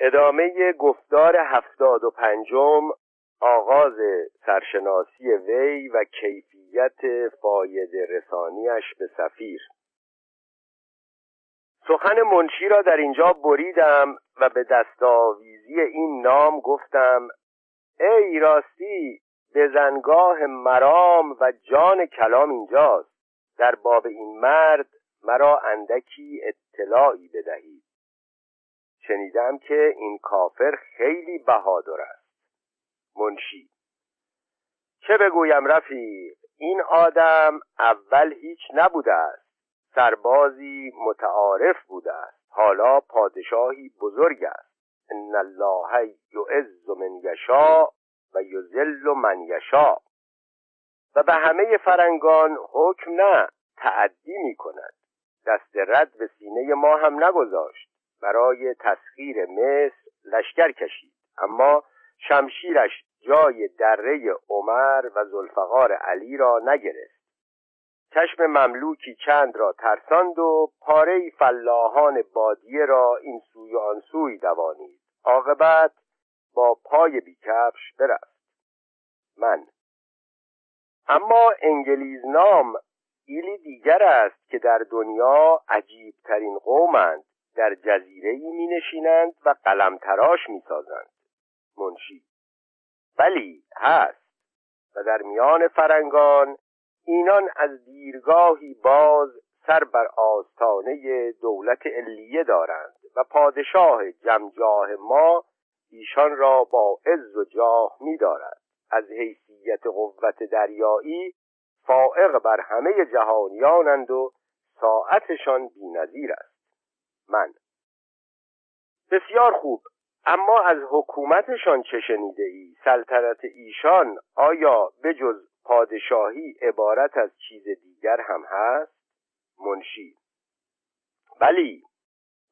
ادامه گفتار هفتاد و پنجم آغاز سرشناسی وی و کیفیت فاید رسانیش به سفیر. سخن منشی را در اینجا بریدم و به دستاویزی این نام گفتم ای راستی بزنگاه مرام و جان کلام اینجاست. در باب این مرد مرا اندکی اطلاعی بدهید. شنیدم که این کافر خیلی بهادر است. منشی. چه بگویم رفیق این آدم اول هیچ نبوده است. سربازی متعارف بوده است. حالا پادشاهی بزرگ است. ان الله یعز من یشا و یذل من یشا و به همه فرنگان حکم نه تعدی می کند دست رد به سینه ما هم نگذاشت. برای تسخیر مصر لشکر کشید. اما شمشیرش جای دره عمر و زلفقار علی را نگرفت. چشم مملوکی چند را ترساند و پاره فلاحان بادیه را این سوی و آن سوی دوانید. عاقبت با پای بیکفش برفت. من. اما انگلیز نام ایلی دیگر است که در دنیا عجیب ترین قومند. در جزیره ای می نشینند و قلم تراش می سازند منشی. ولی هست. و در میان فرنگان اینان از دیرگاهی باز سر بر آستانه دولت علیه دارند و پادشاه جمجاه ما ایشان را با عز و جاه می دارد از حیثیت قوت دریایی فائق بر همه جهانیانند و ساعتشان بینظیر است. من. بسیار خوب. اما از حکومتشان چه شنیده ای؟ سلطنت ایشان آیا به جز پادشاهی عبارت از چیز دیگر هم هست؟ منشی. بلی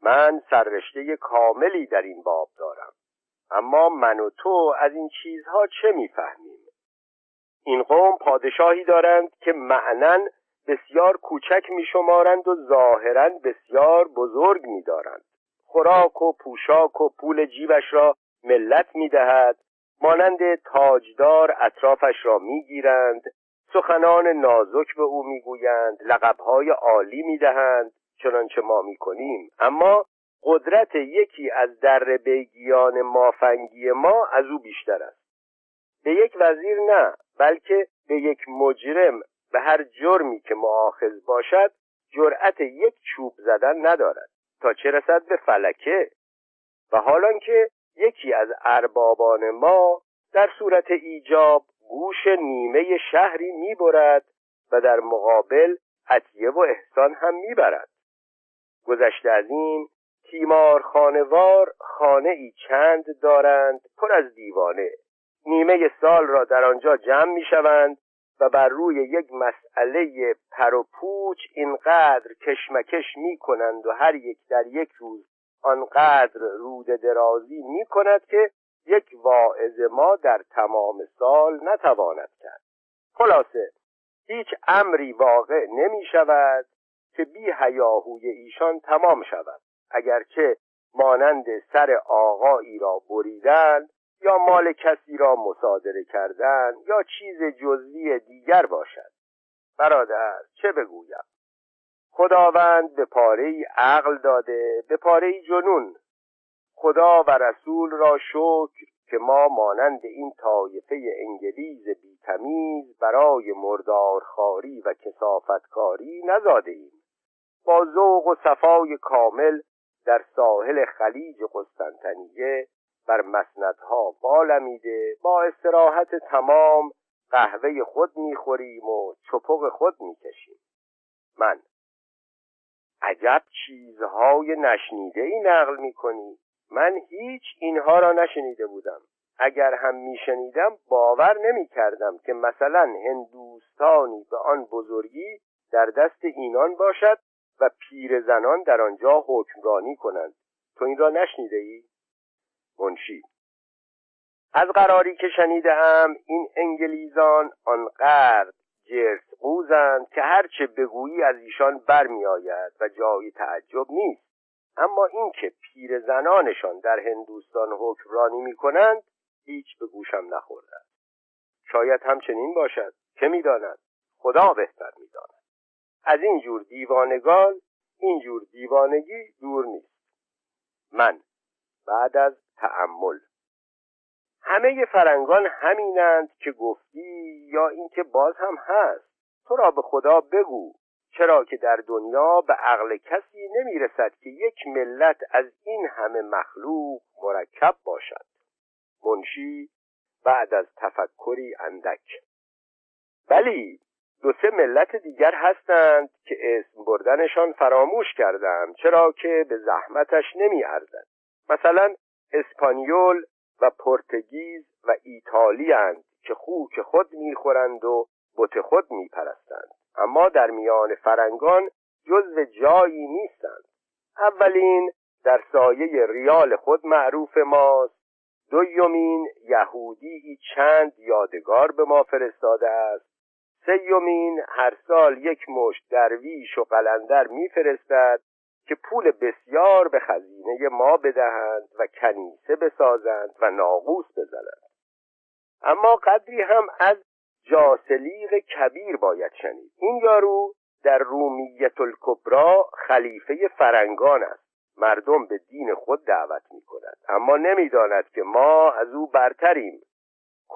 من سررشته کاملی در این باب دارم. اما من و تو از این چیزها چه می‌فهمیم؟ این قوم پادشاهی دارند که معنا بسیار کوچک میشمارند و ظاهرا بسیار بزرگ میدارند. خوراک و پوشاک و پول جیبش را ملت می‌دهد. مانند تاجدار اطرافش را می‌گیرند. سخنان نازک به او می‌گویند. لقبهای عالی می‌دهند. چنانچه ما می‌کنیم. اما قدرت یکی از در بیگیان مافنگی ما از او بیشتر است. به یک وزیر نه بلکه به یک مجرم به هر جرمی که معاخذ باشد جرأت یک چوب زدن ندارد. تا چه رسد به فلکه؟ و حالان که یکی از اربابان ما در صورت ایجاب گوش نیمه شهری می‌برد و در مقابل عطیه و احسان هم می‌برد. گذشته از این تیمار خانوار خانه ای چند دارند پر از دیوانه. نیمه سال را در آنجا جمع می‌شوند و بر روی یک مسئله پر و پوچ اینقدر کشمکش می کنند و هر یک در یک روز آنقدر رود درازی می کند که یک واعظ ما در تمام سال نتواند کرد. خلاصه هیچ امری واقع نمی شود که بی هیاهوی ایشان تمام شود. اگرچه مانند سر آقایی را بریدن یا مال کسی را مصادره کردن یا چیز جزوی دیگر باشد. برادر چه بگویم؟ خداوند به پاره عقل داده به پاره جنون. خدا و رسول را شکر که ما مانند این طایفه انگلیز بیتمیز برای مردارخاری و کسافتکاری نزاده ایم. با ذوق و صفای کامل در ساحل خلیج قسطنطنیه بر مسندها بالمیده با استراحت تمام قهوه خود می‌خوریم و چپق خود می‌کشیم. من عجب چیزهای نشنیده ای نقل می‌کنی. من هیچ اینها را نشنیده بودم. اگر هم میشنیدم باور نمی‌کردم که مثلا هندوستانی به آن بزرگی در دست اینان باشد و پیر زنان در آنجا حکمرانی کنند. تو این را نشنیده ای؟ منشی. از قراری که شنیدم این انگلیزان آنقدر جرس قوزند که هرچه بگویی از ایشان برمیآید و جای تعجب نیست. اما اینکه پیر زنانشان در هندوستان حکمرانی می‌کنند هیچ به گوشم نخورده. شاید همچنین باشد. که می‌داند؟ خدا بهتر می‌داند. از این جور دیوانگان این جور دیوانگی دور نیست. من بعد از تأمل. همه فرنگان همینند که گفتی یا اینکه باز هم هست. تو را به خدا بگو چرا که در دنیا به عقل کسی نمی‌رسد که یک ملت از این همه مخلوق مرکب باشد. منشی بعد از تفکری اندک. ولی دو سه ملت دیگر هستند که اسم بردنشان فراموش کردم چرا که به زحمتش نمی ارزد. مثلا اسپانیول و پرتگیز و ایتالی هند که خوک خود می‌خورند و بت خود میپرستند. اما در میان فرنگان جزو جایی نیستند. اولین در سایه ریال خود معروف ماست. دویمین یهودی چند یادگار به ما فرستاده است. سیومین هر سال یک مشت درویش و قلندر میفرستد. که پول بسیار به خزینه ما بدهند و کنیسه بسازند و ناقوس بزنند. اما قدری هم از جاسلیق کبیر باید شنید. این یارو در رومیت الکبرا خلیفه فرنگان است. مردم به دین خود دعوت می کند اما نمی‌داند که ما از او برتریم.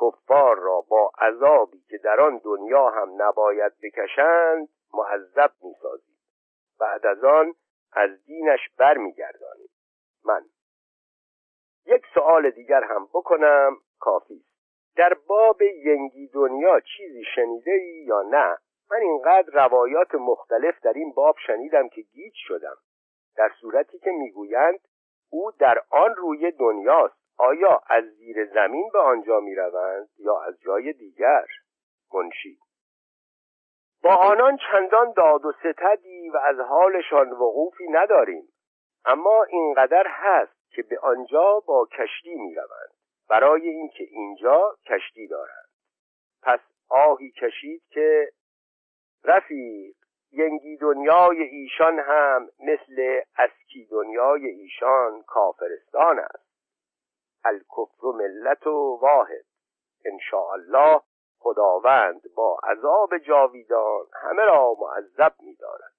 کفار را با عذابی که در آن دنیا هم نباید بکشند معذب می‌سازیم. بعد از آن از دینش برمیگردانیم. من. یک سوال دیگر هم بکنم. کافی در باب ینگی دنیا چیزی شنیده ای یا نه؟ من اینقدر روایات مختلف در این باب شنیدم که گیج شدم. در صورتی که می‌گویند او در آن روی دنیاست. آیا از زیر زمین به آنجا می‌روند یا از جای دیگر؟ منشی. با آنان چندان داد و ستدی و از حالشان وقوفی نداریم. اما اینقدر هست که به آنجا با کشتی می‌روند. برای اینکه اینجا کشتی دارند. پس آهی کشید که رفیق ینگی دنیای ایشان هم مثل اسکی دنیای ایشان کافرستان است. الکفر ملت و واحد. الله خداوند با عذاب جاویدان همه را معذب می‌دارد.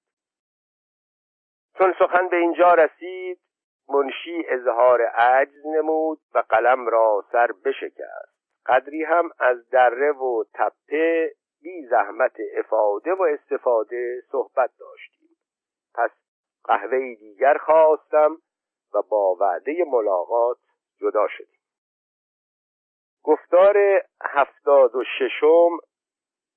چون سخن به اینجا رسید منشی اظهار عجز نمود و قلم را سر بشکست. قدری هم از دره و تپه بی زحمت افاده و استفاده صحبت داشتیم. پس قهوه دیگر خواستم و با وعده ملاقات جدا شدیم. گفتار هفتاد و ششم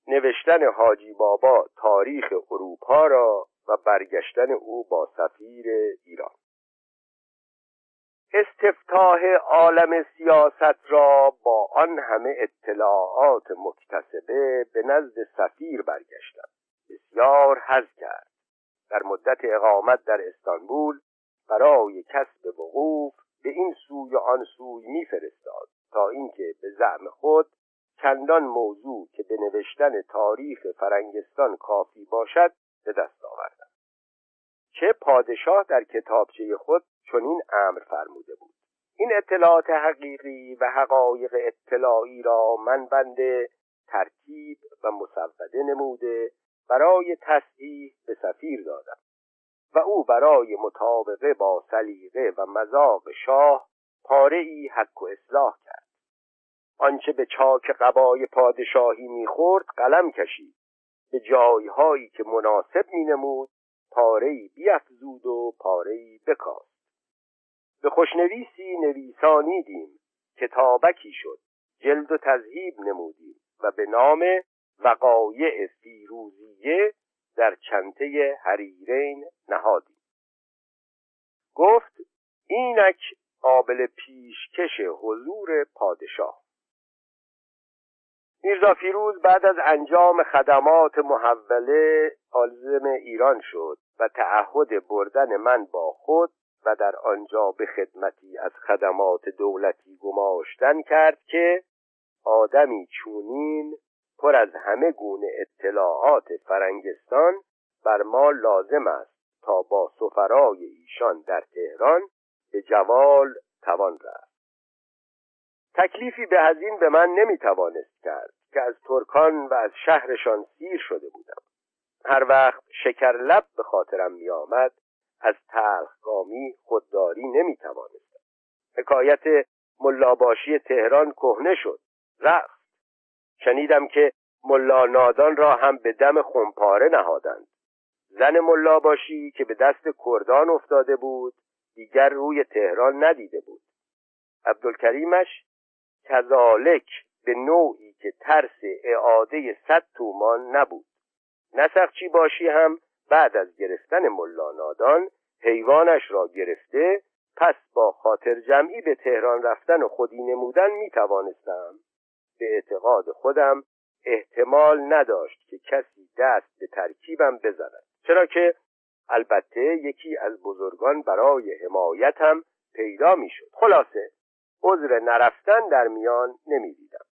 نوشتن حاجی بابا تاریخ اروپا را و برگشتن او با سفیر ایران. استفتاح عالم سیاست را با آن همه اطلاعات مکتسبه به نزد سفیر برگشتم. بسیار حز کرد. در مدت اقامت در استانبول برای کسب وقوف به این سوی و آن سوی میفرستاد. تا اینکه به زعم خود چندان موضوع که به نوشتن تاریخ فرنگستان کافی باشد به دست آوردم. چه پادشاه در کتابچه خود چنین امر فرموده بود. این اطلاعات حقیقی و حقایق اطلاعی را من بنده ترتیب و مسوده نموده برای تصحیح به سفیر دادم و او برای مطابقه با سلیقه و مذاق شاه پاره ای حق و اصلاح کرد. آنچه به چاک قبای پادشاهی می‌خورد قلم کشید. به جایهایی که مناسب مینمود پاره بیافزود و پاره بکاست. به خوشنویسی نویسانیدیم کتابکی شد. جلد و تذهیب نمودیم و به نام وقایع فیروزیه در چنته حریرین نهادیم. گفت اینک قابل پیشکش حضور پادشاه. میرزا فیروز بعد از انجام خدمات محوله آلزم ایران شد و تعهد بردن من با خود و در آنجا به خدمتی از خدمات دولتی گماشتن کرد که آدمی چونین پر از همه گونه اطلاعات فرنگستان بر ما لازم است تا با سفرای ایشان در تهران به جوال توان رفت. تکلیفی به هزین به من نمی‌توانست کرد که از ترکان و از شهرشان سیر شده بودم. هر وقت شکر لب به خاطرم می آمد از تلخگامی خودداری نمی توانستم حکایت ملاباشی تهران کهنه شد رفت. شنیدم که ملا نادان را هم به دم خمپاره نهادند. زن ملاباشی که به دست کردان افتاده بود دیگر روی تهران ندیده بود. عبدالکریمش کذالک به نوعی که ترس اعاده صد تومان نبود. نسخچی باشی هم بعد از گرفتن ملا نادان حیوانش را گرفته پس با خاطر جمعی به تهران رفتن و خودی نمودن می توانستم. به اعتقاد خودم احتمال نداشت که کسی دست به ترکیبم بزند. چرا که البته یکی از بزرگان برای حمایتم پیدا می‌شد خلاصه عذر نرفتن در میان نمی‌دیدم.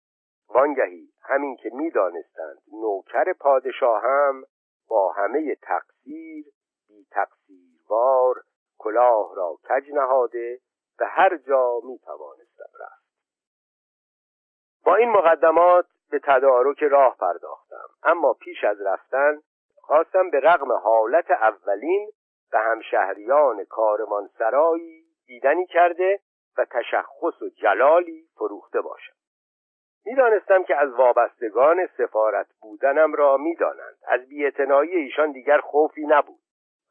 وانگهی همین که می‌دانستند نوکر پادشاه هم با همه تقصیر بی تقصیروار کلاه را کج نهاده به هر جا می توانستم رفت. با این مقدمات به تدارک راه پرداختم. اما پیش از رفتن خواستم به رغم حالت اولین به همشهریان سرایی دیدنی کرده و تشخص و جلالی فروخته باشم. می‌دانستم که از وابستگان سفارت بودنم را می‌دانند. از بیاعتنایی ایشان دیگر خوفی نبود.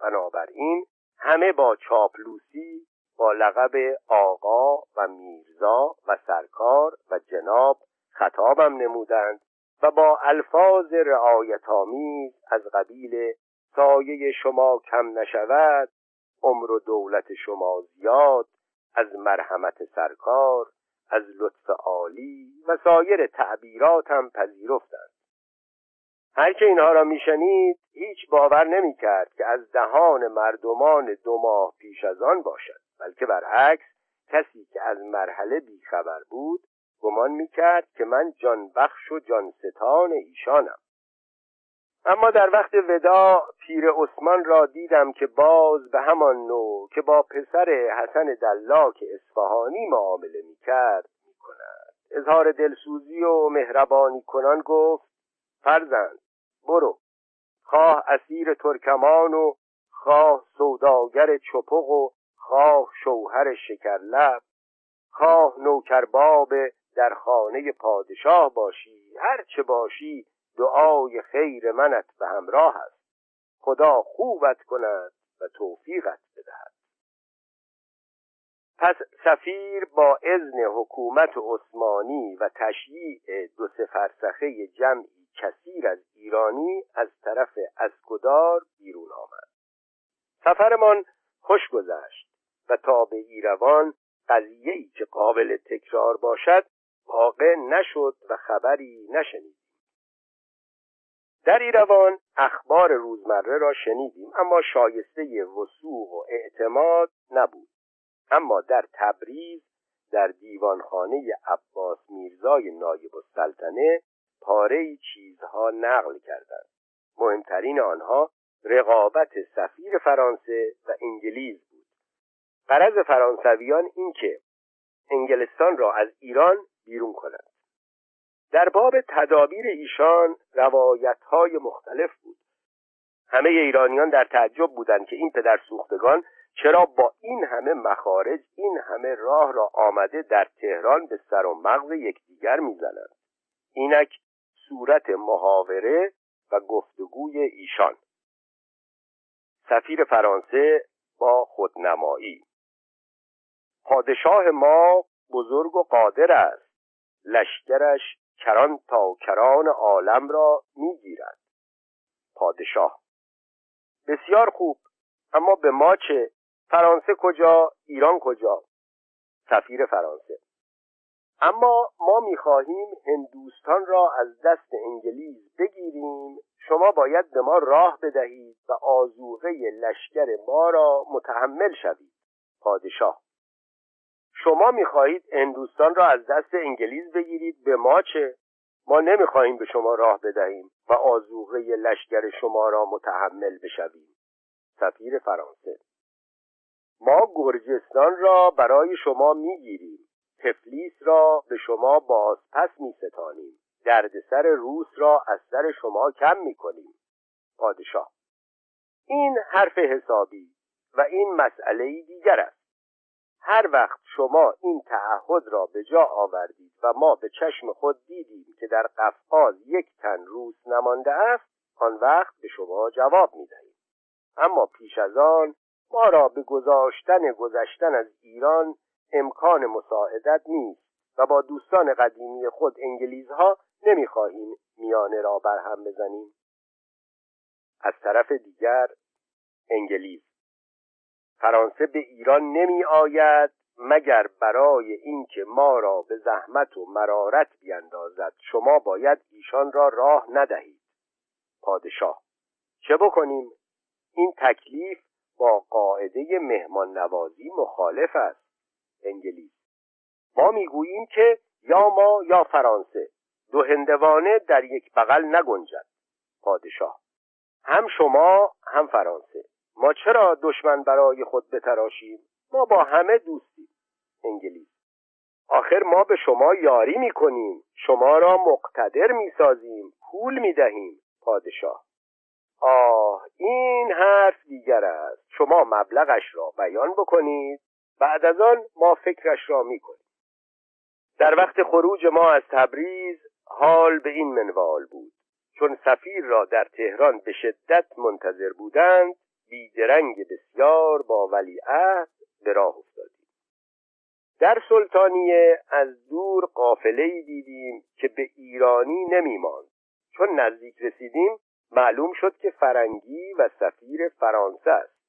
بنابراین همه با چاپلوسی با لقب آقا و میرزا و سرکار و جناب خطابم نمودند و با الفاظ رعایتآمیز از قبیل سایه شما کم نشود عمر و دولت شما زیاد از مرحمت سرکار از لطف عالی و سایر تعبیرات هم پذیرفتند. هر که اینها را میشنید هیچ باور نمی‌کرد که از دهان مردمان دو ماه پیش از آن باشد بلکه برعکس کسی که از مرحله بیخبر بود گمان می‌کرد که من جان بخش و جان ستان ایشانم. اما در وقت ودا پیر عثمان را دیدم که باز به همان نوع که با پسر حسن دلاک اصفهانی معامله می‌کرد می‌کند. اظهار دلسوزی و مهربانی کنان گفت فرزند برو. خواه اسیر ترکمان و خواه سوداگر چپق و خواه شوهر شکرلب. خواه نوکرباب در خانه پادشاه باشی. هر چه باشی دعای خیر منت به همراه است. خدا خوبت کند و توفیقت بدهد. پس سفیر با اذن حکومت عثمانی و تشییع دو سه فرسخه جمعی کثیر از ایرانی از طرف اسکدار بیرون آمد. سفرمان خوش گذشت و تا به ایروان قضیه‌ای که قابل تکرار باشد واقع نشد و خبری نشنید. در ایروان اخبار روزمره را شنیدیم اما شایسته وسوق و اعتماد نبود. اما در تبریز در دیوانخانه عباس میرزای نایب السلطنه پاره چیزها نقل کردند. مهمترین آنها رقابت سفیر فرانسه و انگلیس بود. قرض فرانسویان این که انگلستان را از ایران بیرون کنند. در باب تدابیر ایشان روایت های مختلف بود. همه ایرانیان در تعجب بودند که این پدر سوختگان چرا با این همه مخارج این همه راه را آمده در تهران به سر و مغز یکدیگر می‌زنند. اینک صورت محاوره و گفتگوی ایشان. سفیر فرانسه با خودنمایی. پادشاه ما بزرگ و قادر است. لشکرش کران تا کران عالم را می‌گیرد. پادشاه. بسیار خوب. اما به ما چه؟ فرانسه کجا؟ ایران کجا؟ سفیر فرانسه. اما ما می‌خواهیم هندوستان را از دست انگلیز بگیریم. شما باید به ما راه بدهید و آزوغه لشکر ما را متحمل شوید. پادشاه. شما می‌خواهید هندوستان را از دست انگلیز بگیرید به ما چه؟ ما نمی‌خواهیم به شما راه بدهیم و آزوغه لشکر شما را متحمل بشویم. سفیر فرانسه. ما گرجستان را برای شما می‌گیریم. تفلیس را به شما بازپس میستانیم. دردسر روس را از سر شما کم می‌کنیم. پادشاه. این حرف حسابی و این مسئله دیگر است. هر وقت شما این تعهد را به جا آوردید و ما به چشم خود دیدیم که در قفقاز یک تن روس نمانده است آن وقت به شما جواب می‌دهیم. اما پیش از آن ما را به گذاشتن گذشتن از ایران امکان مساعدت نیست و با دوستان قدیمی خود انگلیزها نمی‌خواهیم میانه را برهم بزنیم. از طرف دیگر انگلیس. فرانسه به ایران نمی آید مگر برای اینکه ما را به زحمت و مرارت بیندازد. شما باید ایشان را راه ندهید. پادشاه. چه بکنیم؟ این تکلیف با قاعده مهمان نوازی مخالف است. انگلیس. ما می‌گوییم که یا ما یا فرانسه. دو هندوانه در یک بغل نگنجد. پادشاه. هم شما هم فرانسه. ما چرا دشمن برای خود بتراشیم؟ ما با همه دوستیم. انگلیس. آخر ما به شما یاری می‌کنیم. شما را مقتدر می‌سازیم. پول می‌دهیم. پادشاه. آه این حرف دیگر است. شما مبلغش را بیان بکنید. بعد از آن ما فکرش را می‌کنیم. در وقت خروج ما از تبریز حال به این منوال بود. چون سفیر را در تهران به شدت منتظر بودند بیدرنگ بسیار با ولیعهد به راه افتادیم. در سلطانیه از دور قافله دیدیم که به ایرانی نمیماند. چون نزدیک رسیدیم معلوم شد که فرنگی و سفیر فرانسه است.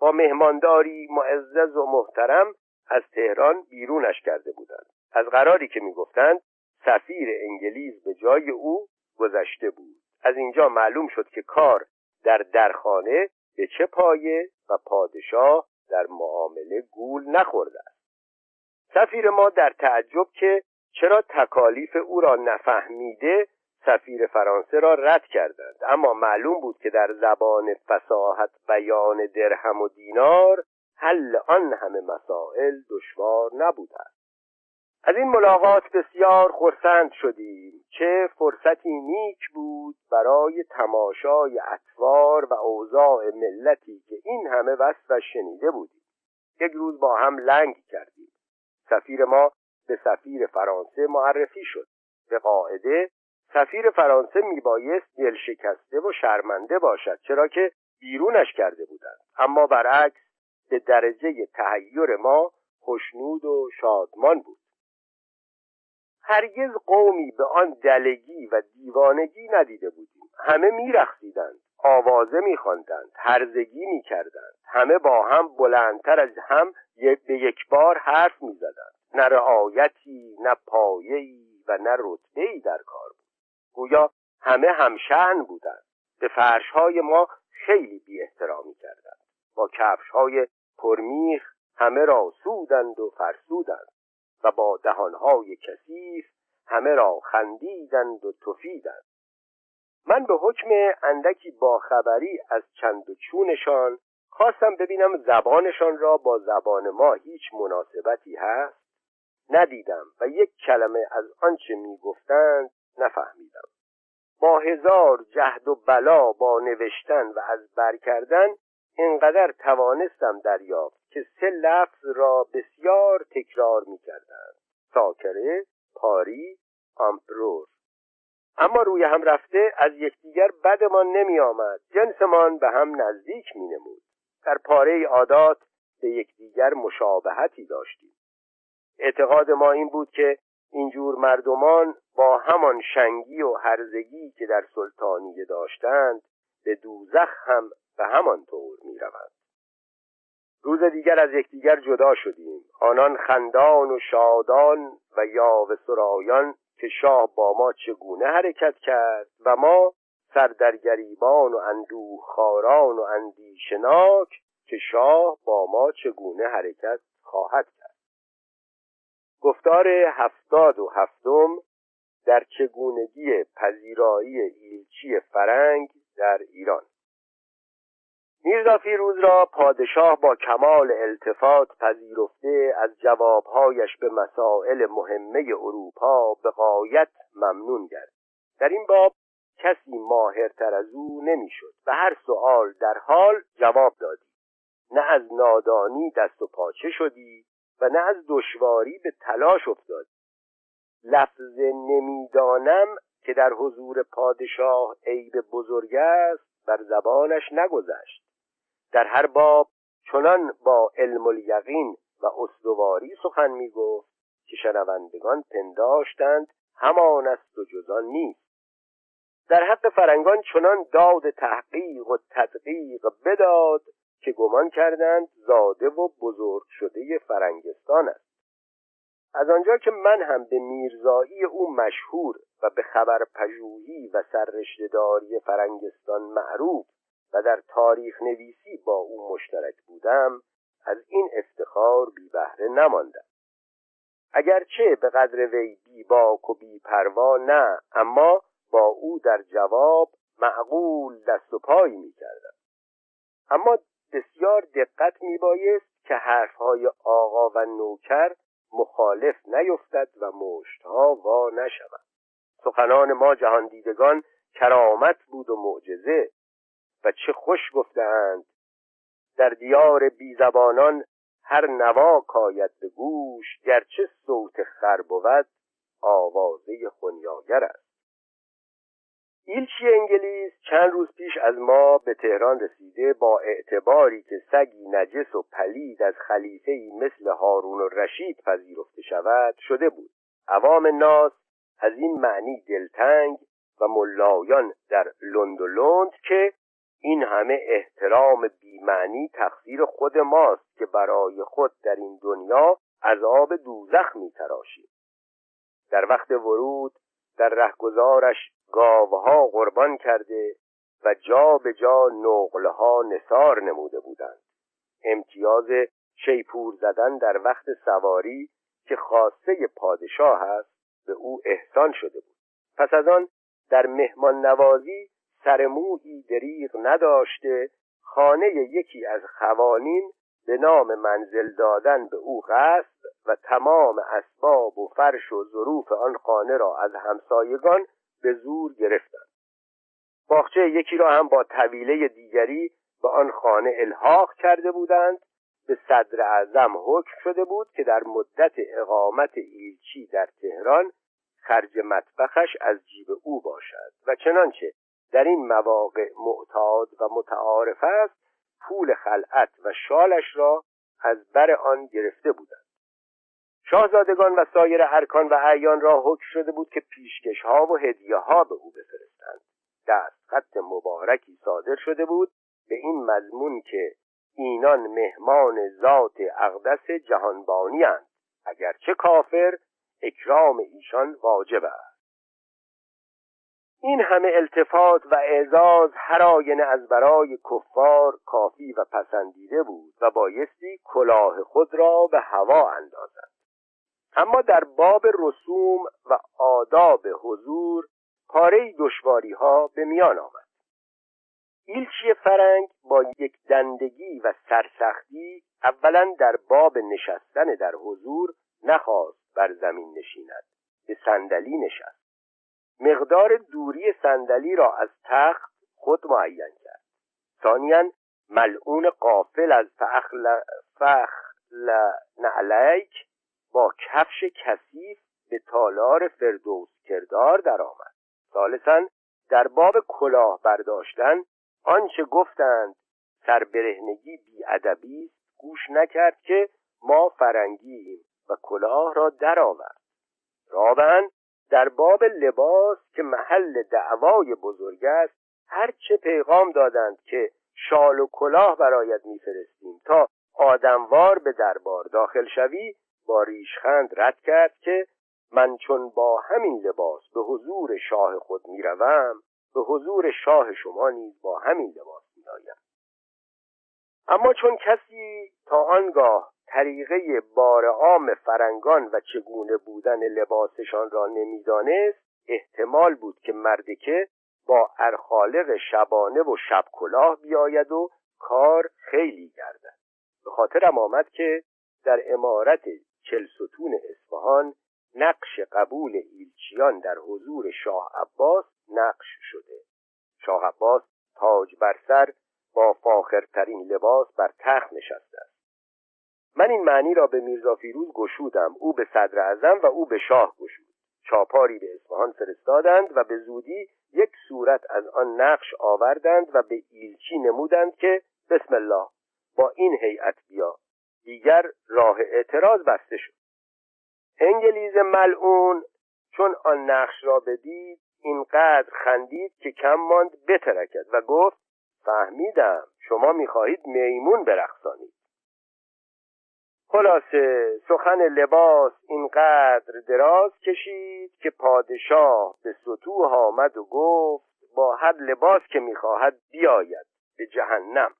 با مهمانداری معزز و محترم از تهران بیرونش کرده بودند. از قراری که می‌گفتند سفیر انگلیس به جای او گذشته بود. از اینجا معلوم شد که کار در درخانه به چه پایه و پادشاه در معامله گول نخورده است. سفیر ما در تعجب که چرا تکالیف او را نفهمیده سفیر فرانسه را رد کردند. اما معلوم بود که در زبان فساحت بیان درهم و دینار حل آن همه مسائل دشوار نبوده است از این ملاقات بسیار خرسند شدیم چه فرصتی نیک بود برای تماشای اطوار و اوضاع ملتی که این همه وصفش شنیده بودیم. یک روز با هم لنگ کردیم. سفیر ما به سفیر فرانسه معرفی شد. به قاعده سفیر فرانسه میبایست دل شکسته و شرمنده باشد چرا که بیرونش کرده بودند. اما برعکس به درجه تهیر ما خوشنود و شادمان بود. هرگز قومی به آن دلگی و دیوانگی ندیده بودیم. همه میرخصیدند آوازه میخواندند هرزگی می‌کردند. همه با هم بلندتر از هم به یک بار حرف می‌زدند. نه رعایتی نه پایه‌ای و نه رتبه‌ای در کار بود. گویا همه همشن بودند. به فرشهای ما خیلی بی احترامی کردند. با کفشهای پرمیخ همه را سودند و فرسودند. و با دهانهای کثیف همه را خندیدند و تفیدند. من به حکم اندکی باخبری از چند و چونشان خواستم ببینم زبانشان را با زبان ما هیچ مناسبتی هست؟ ندیدم و یک کلمه از آنچه می‌گفتند نفهمیدم. با هزار جهد و بلا با نوشتن و از بر کردن اینقدر توانستم دریافت که سه لفظ را بسیار تکرار می کردند ساکره، پاری، آمپرور اما روی هم رفته از یکدیگر بدمان نمی آمد جنسمان به هم نزدیک می نمود در پاره عادات به یکدیگر مشابهتی داشتیم. اعتقاد ما این بود که اینجور مردمان با همان شنگی و هرزگی که در سلطانیه داشتند به دوزخ هم به همان طور می روند. روز دیگر از یکدیگر جدا شدیم آنان خندان و شادان و یاوه سرایان که شاه با ما چگونه حرکت کرد و ما سردرگریبان و اندوه خاران و اندیشناک که شاه با ما چگونه حرکت خواهد کرد گفتار هفتاد و هفتم در چگونگی پذیرایی ایلچی فرنگ در ایران. میرزا فیروز را پادشاه با کمال التفات پذیرفته از جوابهایش به مسائل مهمه اروپا به قایت ممنون گرد در این باب کسی ماهرتر از او نمی‌شد و هر سؤال در حال جواب دادی. نه از نادانی دست و پاچه شدی و نه از دشواری به تلاش افتادی. لفظ نمی‌دانم که در حضور پادشاه عیب بزرگ است بر زبانش نگذشت. در هر باب چنان با علم الیقین و استواری سخن می‌گفت که شنوندگان پنداشتند همان است و جزان نیست. در حق فرنگان چنان داد تحقیق و تدقیق بداد که گمان کردند زاده و بزرگ شده فرنگستان است. از آنجا که من هم به میرزایی او مشهور و به خبر پژوهی و سررشتهداری فرنگستان معروف و در تاریخ نویسی با او مشترک بودم از این افتخار بی بهره نماندم. اگرچه به قدر وی بی باک و بی پروا نه اما با او در جواب معقول دست و پایی می کردم اما بسیار دقت می بایست که حرفهای آقا و نوکر مخالف نیفتد و مشتها وا نشود. سخنان ما جهان دیدگان کرامت بود و معجزه و چه خوش گفتهاند. در دیار بیزبانان هر نوا کاید به گوش گرچه صوت خر بود آوازه خونیاگر است. ایلچی انگلیس چند روز پیش از ما به تهران رسیده با اعتباری که سگی نجس و پلید از خلیفه مثل هارون و رشید پذیرفته شود شده بود. عوام ناس از این معنی دلتنگ و ملایان در لند و لند که این همه احترام بیمعنی تقصیر خود ماست که برای خود در این دنیا عذاب دوزخ میتراشیم. در وقت ورود در رهگذارش گاوها قربان کرده و جا به جا نقلها نصار نموده بودند. امتیاز شیپور زدن در وقت سواری که خاصه پادشاه است به او احسان شده بود. پس از آن در مهمان نوازی سرمویی دریغ نداشته خانه یکی از خوانین به نام منزل دادن به او قصد و تمام اسباب و فرش و ظروف آن خانه را از همسایگان به زور گرفتند. باغچه یکی را هم با طویله دیگری به آن خانه الحاق کرده بودند. به صدر اعظم حکم شده بود که در مدت اقامت ایلچی در تهران خرج مطبخش از جیب او باشد و چنانچه در این مواقع معتاد و متعارف است پول خلعت و شالش را از بر آن گرفته بودند. شاهزادگان و سایر ارکان و اعیان را حکم شده بود که پیشکش ها و هدیه ها به او بفرستند. دست خط مبارکی صادر شده بود به این مضمون که اینان مهمان ذات اقدس جهانبانی اند. اگرچه کافر اکرام ایشان واجب است. این همه التفات و اعزاز هر آینه از برای کفار کافی و پسندیده بود و بایستی کلاه خود را به هوا اندازد. اما در باب رسوم و آداب حضور پاره دشواری ها به میان آمد. ایلچی فرنگ با یک دندگی و سرسختی اولا در باب نشستن در حضور نخواست بر زمین نشیند به صندلی نشست. مقدار دوری صندلی را از تخت خود معین کرد. ثانیا ملعون قافل از فخل فخل نعلیک با کفش کثیف به تالار فردوس کردار درآمد. ثالثا در باب کلاه برداشتن آنچه گفتند سربرهنگی بیادبی گوش نکرد که ما فرنگیم و کلاه را درآورد. رابعا در باب لباس که محل دعوای بزرگ است هرچه پیغام دادند که شال و کلاه برایت میفرستیم تا آدموار به دربار داخل شوی با ریشخند رد کرد که من چون با همین لباس به حضور شاه خود می‌روم به حضور شاه شما نیز با همین لباس میآیم. اما چون کسی تا آنگاه طریقه بار عام فرنگان و چگونه بودن لباسشان را نمی‌دانست احتمال بود که مردکه با ارخالق شبانه و شب کلاه بیاید و کار خیلی گردد. به خاطرم آمد که در امارت چلستون اصفهان نقش قبول ایلچیان در حضور شاه عباس نقش شده. شاه عباس تاج بر سر با فاخرترین لباس بر تخت نشسته است. من این معنی را به میرزا فیروز گشودم. او به صدر اعظم و او به شاه گشود. چاپاری به اصفهان فرستادند و به زودی یک صورت از آن نقش آوردند و به ایلچی نمودند که بسم الله با این هیئت بیا. دیگر راه اعتراض بسته شد. انگلیز ملعون چون آن نقش را بدید اینقدر خندید که کم ماند بترکد و گفت فهمیدم شما می‌خواهید میمون برخصانید خلاصه سخن لباس اینقدر دراز کشید که پادشاه به سطوح آمد و گفت با هر لباس که می‌خواهد بیاید به جهنم.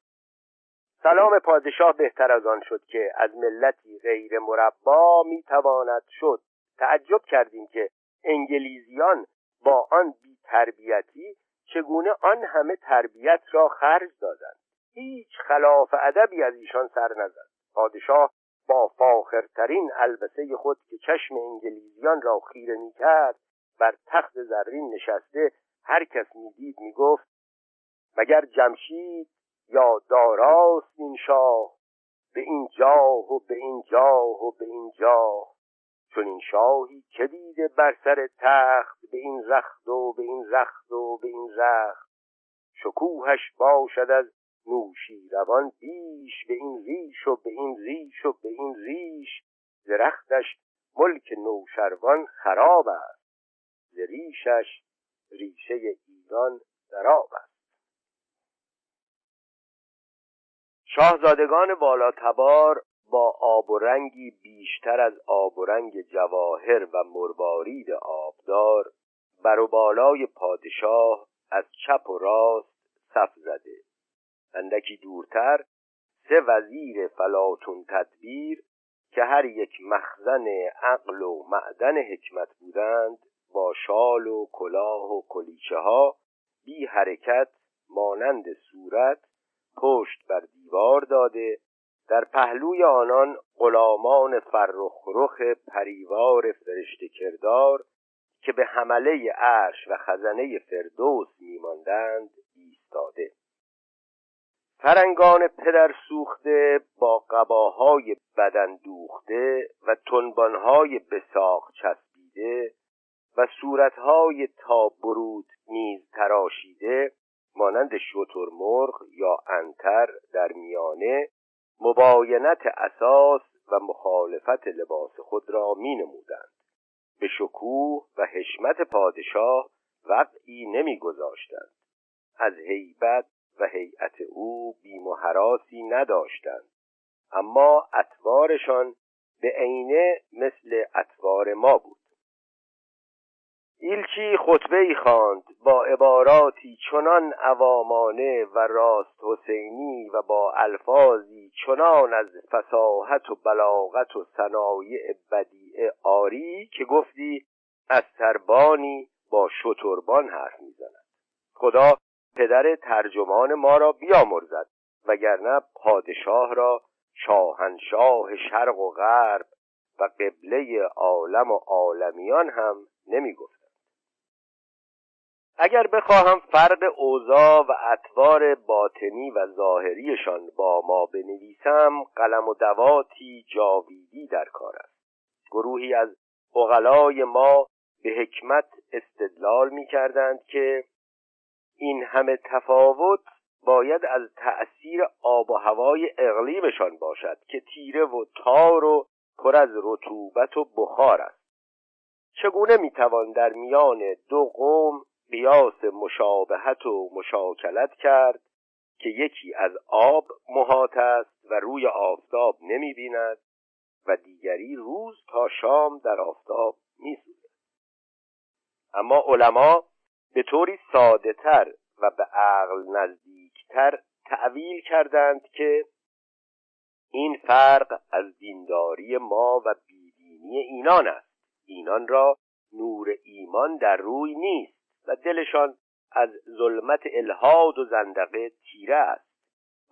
سلام پادشاه بهتر از آن شد که از ملتی غیر مربا می‌تواند شد. تعجب کردیم که انگلیزیان با آن بی تربیتی چگونه آن همه تربیت را خرج دادند. هیچ خلاف ادبی از ایشان سر نزد. پادشاه با فاخرترین البسه خود که چشم انگلیزیان را خیره می‌کرد بر تخت زرین نشسته هر کس می‌دید می‌گفت مگر جمشید یا داراست این شاه به این جاه و به این جاه و به این جاه. چون این شاهی که دیده بر سر تخت به این رخت و به این رخت و به این رخت. شکوهش باشد از نوشی روان بیش به این ریش و به این ریش و به این ریش. درختش ملک نوشروان خراب است. ریشش ریشه ایران دراب است. شاهزادگان بالاتبار با آب و رنگی بیشتر از آب و رنگ جواهر و مروارید آبدار بر و بالای پادشاه از چپ و راست صف زده. اندکی دورتر سه وزیر فلاتون تدبیر که هر یک مخزن عقل و معدن حکمت بودند با شال و کلاه و کلیچه ها بی حرکت مانند صورت پشت بر دیوار داده در پهلوی آنان غلامان فرخ پریوار فرشته کردار که به حمله عرش و خزنه فردوس میماندند ایستاده. فرنگان پدر سوخته با قباهای بدن دوخته و تنبانهای بساق چسبیده و صورتهای تا برود نیز تراشیده مانند مرغ یا انتر در میانه مباینت اساس و مخالفت لباس خود را می نمودند به شکوه و حشمت پادشاه وقعی نمی گذاشتند از هیبت و هیئت او بیم و نداشتند. اما اطوارشان به عینه مثل اطوار ما بود. ایلچی خطبه ای خواند؟ با عباراتی چنان عوامانه و راست حسینی و با الفاظی چنان از فساحت و بلاغت و صنایع بدیع آری که گفتی از سربانی با شتربان حرف می‌زند. خدا پدر ترجمان ما را بیامرزد وگرنه پادشاه را شاهنشاه شرق و غرب و قبله عالم و عالمیان هم نمی‌گفتند اگر بخواهم فرق اوضاع و اطوار باطنی و ظاهریشان با ما بنویسم قلم و دواتی جاویدی در کار است. گروهی از اغلای ما به حکمت استدلال می کردند که این همه تفاوت باید از تأثیر آب و هوای اقلیمشان باشد که تیره و تار و پر از رطوبت و بخار است. چگونه می‌توان در میان دو قوم قیاس مشابهت و مشاکلت کرد که یکی از آب محاط است و روی آفتاب نمی بیند و دیگری روز تا شام در آفتاب می اما علما به طوری ساده تر و به عقل نزدیکتر تعویل کردند که این فرق از دینداری ما و بیدینی اینان است. اینان را نور ایمان در روی نیست. و دلشان از ظلمت الهاد و زندقه تیره است.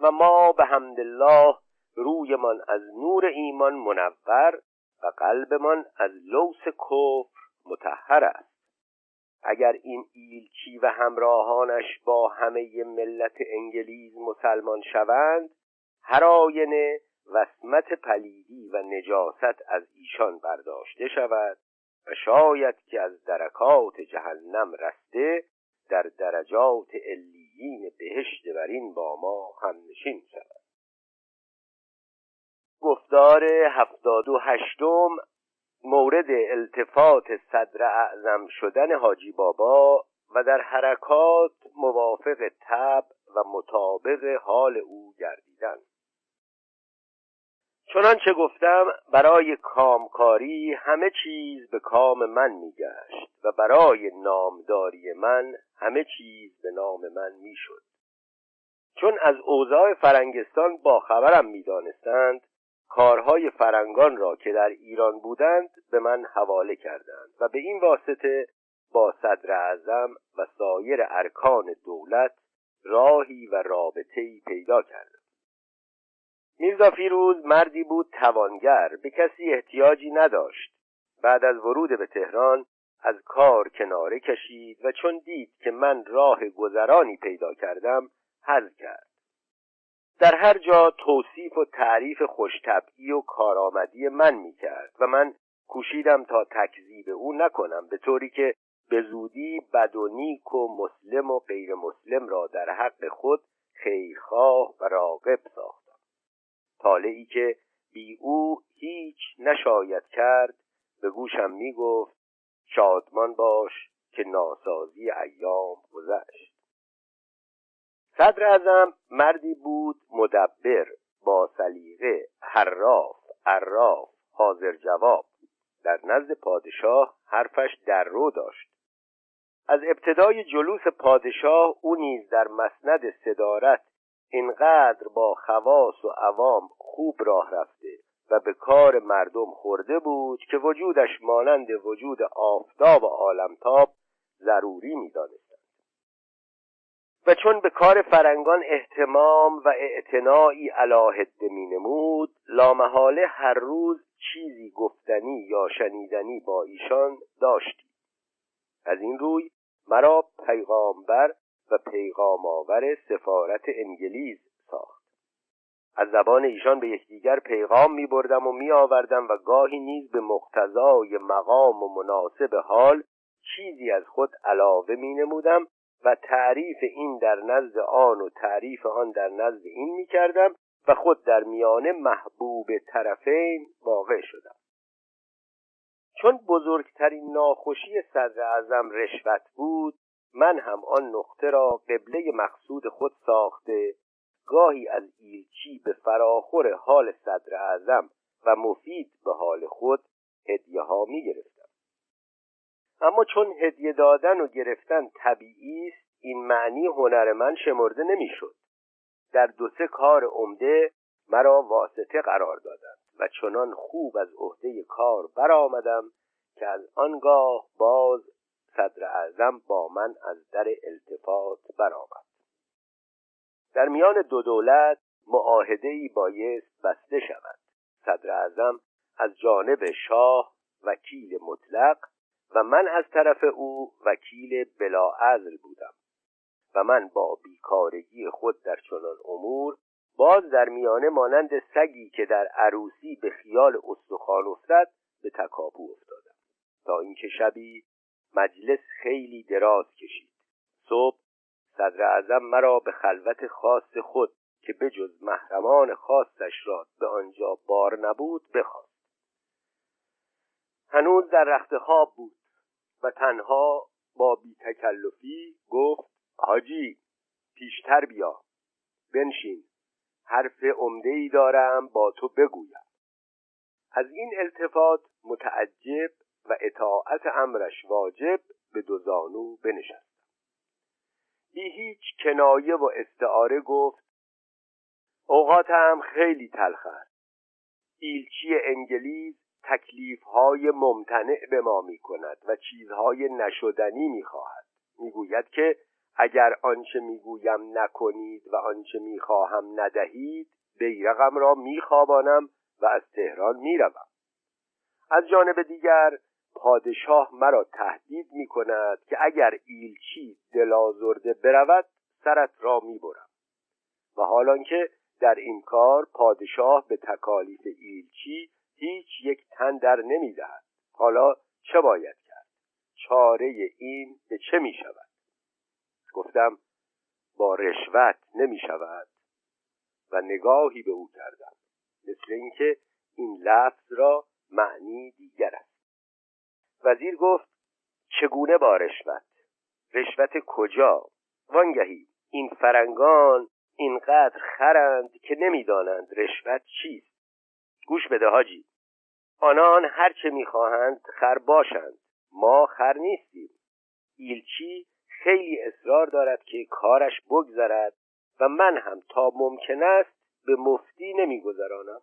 و ما به حمدالله رویمان از نور ایمان منور و قلبمان از لوس کفر متحر است. اگر این ایلچی و همراهانش با همه ملت انگلیز مسلمان شوند هر آینه وسمت پلیدی و نجاست از ایشان برداشته شود. و شاید که از درکات جهنم رسته در درجات علیین بهشت برین با ما هم نشین شود. گفتار هفتاد و هشتم مورد التفات صدر اعظم شدن حاجی بابا و در حرکات موافق تب و مطابق حال او گردیدن. چنانچه گفتم برای کامکاری همه چیز به کام من میگشت و برای نامداری من همه چیز به نام من می‌شد. چون از اوضاع فرنگستان با خبرم می‌دانستند کارهای فرنگان را که در ایران بودند به من حواله کردند و به این واسطه با صدر اعظم و سایر ارکان دولت راهی و رابطه‌ای پیدا کردم. میرزا فیروز مردی بود توانگر به کسی احتیاجی نداشت. بعد از ورود به تهران از کار کناره کشید و چون دید که من راه گذرانی پیدا کردم حل کرد. در هر جا توصیف و تعریف خوشطبعی و کارآمدی من می‌کرد و من کوشیدم تا تکذیب او نکنم به طوری که به زودی بد و نیک و مسلم و غیر مسلم را در حق خود خیرخواه و راقب ساختم. طالعی که بی او هیچ نشاید کرد به گوشم می‌گفت شادمان باش که ناسازی ایام گذشت. صدر ازم مردی بود مدبر با سلیقه حراف عراف حاضر جواب. در نزد پادشاه حرفش در رو داشت. از ابتدای جلوس پادشاه او نیز در مسند صدارت اینقدر با خواص و عوام خوب راه رفته و به کار مردم خورده بود که وجودش مانند وجود آفتاب و عالمتاب ضروری می‌دانستند. و چون به کار فرنگان احتمام و اعتناعی علاهده می نمود لامحاله هر روز چیزی گفتنی یا شنیدنی با ایشان داشتی از این روی مرا پیغامبر پیغام آور سفارت انگلیز ساخت. از زبان ایشان به یکدیگر پیغام می بردم و می آوردم و گاهی نیز به مقتضای مقام و مناسب حال چیزی از خود علاوه می نمودم و تعریف این در نزد آن و تعریف آن در نزد این می کردم و خود در میانه محبوب طرفین واقع شدم. چون بزرگترین ناخوشی صدر اعظم رشوت بود من هم آن نقطه را قبله مقصود خود ساخته گاهی از ایلچی به فراخور حال صدر اعظم و مفید به حال خود هدیه ها می گرفتم اما چون هدیه دادن و گرفتن طبیعی است این معنی هنر من شمرده نمی‌شد. در دو سه کار عمده مرا واسطه قرار دادند و چنان خوب از عهده کار برآمدم که از آنگاه باز صدر اعظم با من از در التفات برآمد. در میان دو دولت معاهده ای بایست بسته شود. صدر اعظم از جانب شاه وکیل مطلق و من از طرف او وکیل بلاعزل بودم و من با بیکارگی خود در چنان امور باز در میانه مانند سگی که در عروسی به خیال استخوان افتد به تکاپو افتادم. تا اینکه شبی مجلس خیلی دراز کشید. صبح صدر اعظم مرا به خلوت خاص خود که بجز محرمان خاصش را به آنجا بار نبود بخواست. هنوز در رخت خواب بود و تنها با بیتکلفی گفت حاجی پیشتر بیا. بنشین. حرف عمده ای دارم با تو بگویم. از این التفات متعجب و اطاعت امرش واجب به دو زانو بنشستم بی هیچ کنایه و استعاره گفت اوقاتم خیلی تلخ است. ایلچی انگلیز تکلیفهای ممتنع به ما می کند و چیزهای نشدنی می خواهد می گوید که اگر آنچه می‌گویم نکنید و آنچه می‌خواهم ندهید بیرقم را میخوابانم و از تهران می‌روم. از جانب دیگر پادشاه مرا تهدید می کند که اگر ایلچی دلازرده برود سرت را می‌برم. و حالان که در این کار پادشاه به تکالیف ایلچی هیچ یک تن در نمی‌دهد. حالا چه باید کرد؟ چاره این به چه می شود گفتم با رشوت نمی شود و نگاهی به او کردم مثل اینکه این لفظ را معنی دیگر است. وزیر گفت چگونه با رشوت؟ رشوت کجا؟ وانگهی این فرنگان اینقدر خرند که نمی‌دانند رشوت چیست. گوش بده حاجی. آنان هر چه می‌خواهند خر باشند. ما خر نیستیم. ایلچی خیلی اصرار دارد که کارش بگذرد و من هم تا ممکن است به مفتی نمیگذرانم.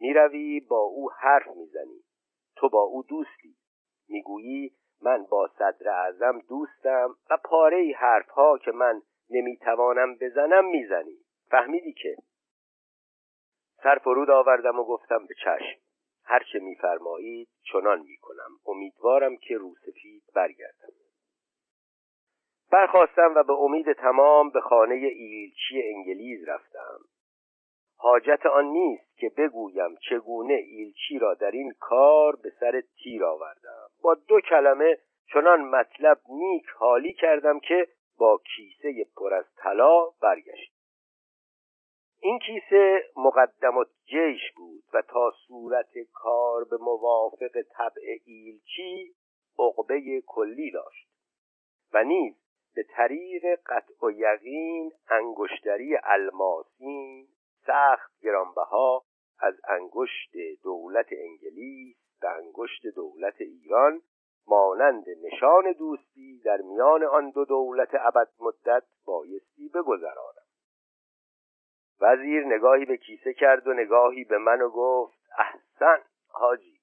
می‌روی با او حرف می‌زنی. تو با او دوستی. می‌گویی من با صدر اعظم دوستم و پاره حرف ها که من نمی‌توانم بزنم می‌زنی. فهمیدی که؟ سر فرود آوردم و گفتم به چشم. هر چه میفرمایید چنان می‌کنم. امیدوارم که روسفید برگردم. برخواستم و به امید تمام به خانه ایلچی انگلیز رفتم. حاجت آن نیست که بگویم چگونه ایلچی را در این کار به سر تیر آوردم. با دو کلمه چنان مطلب نیک حالی کردم که با کیسه پر از طلا برگشت این کیسه مقدم جیش بود و تا صورت کار به موافق طبع ایلچی عقبه کلی داشت و نیز به طریق قطع و یقین انگشتری الماسین سخت گرانبها از انگشت دولت انگلیس به انگشت دولت ایران مانند نشان دوستی در میان آن دو دولت ابد مدت بایستی بگذرانم. وزیر نگاهی به کیسه کرد و نگاهی به من و گفت احسن حاجی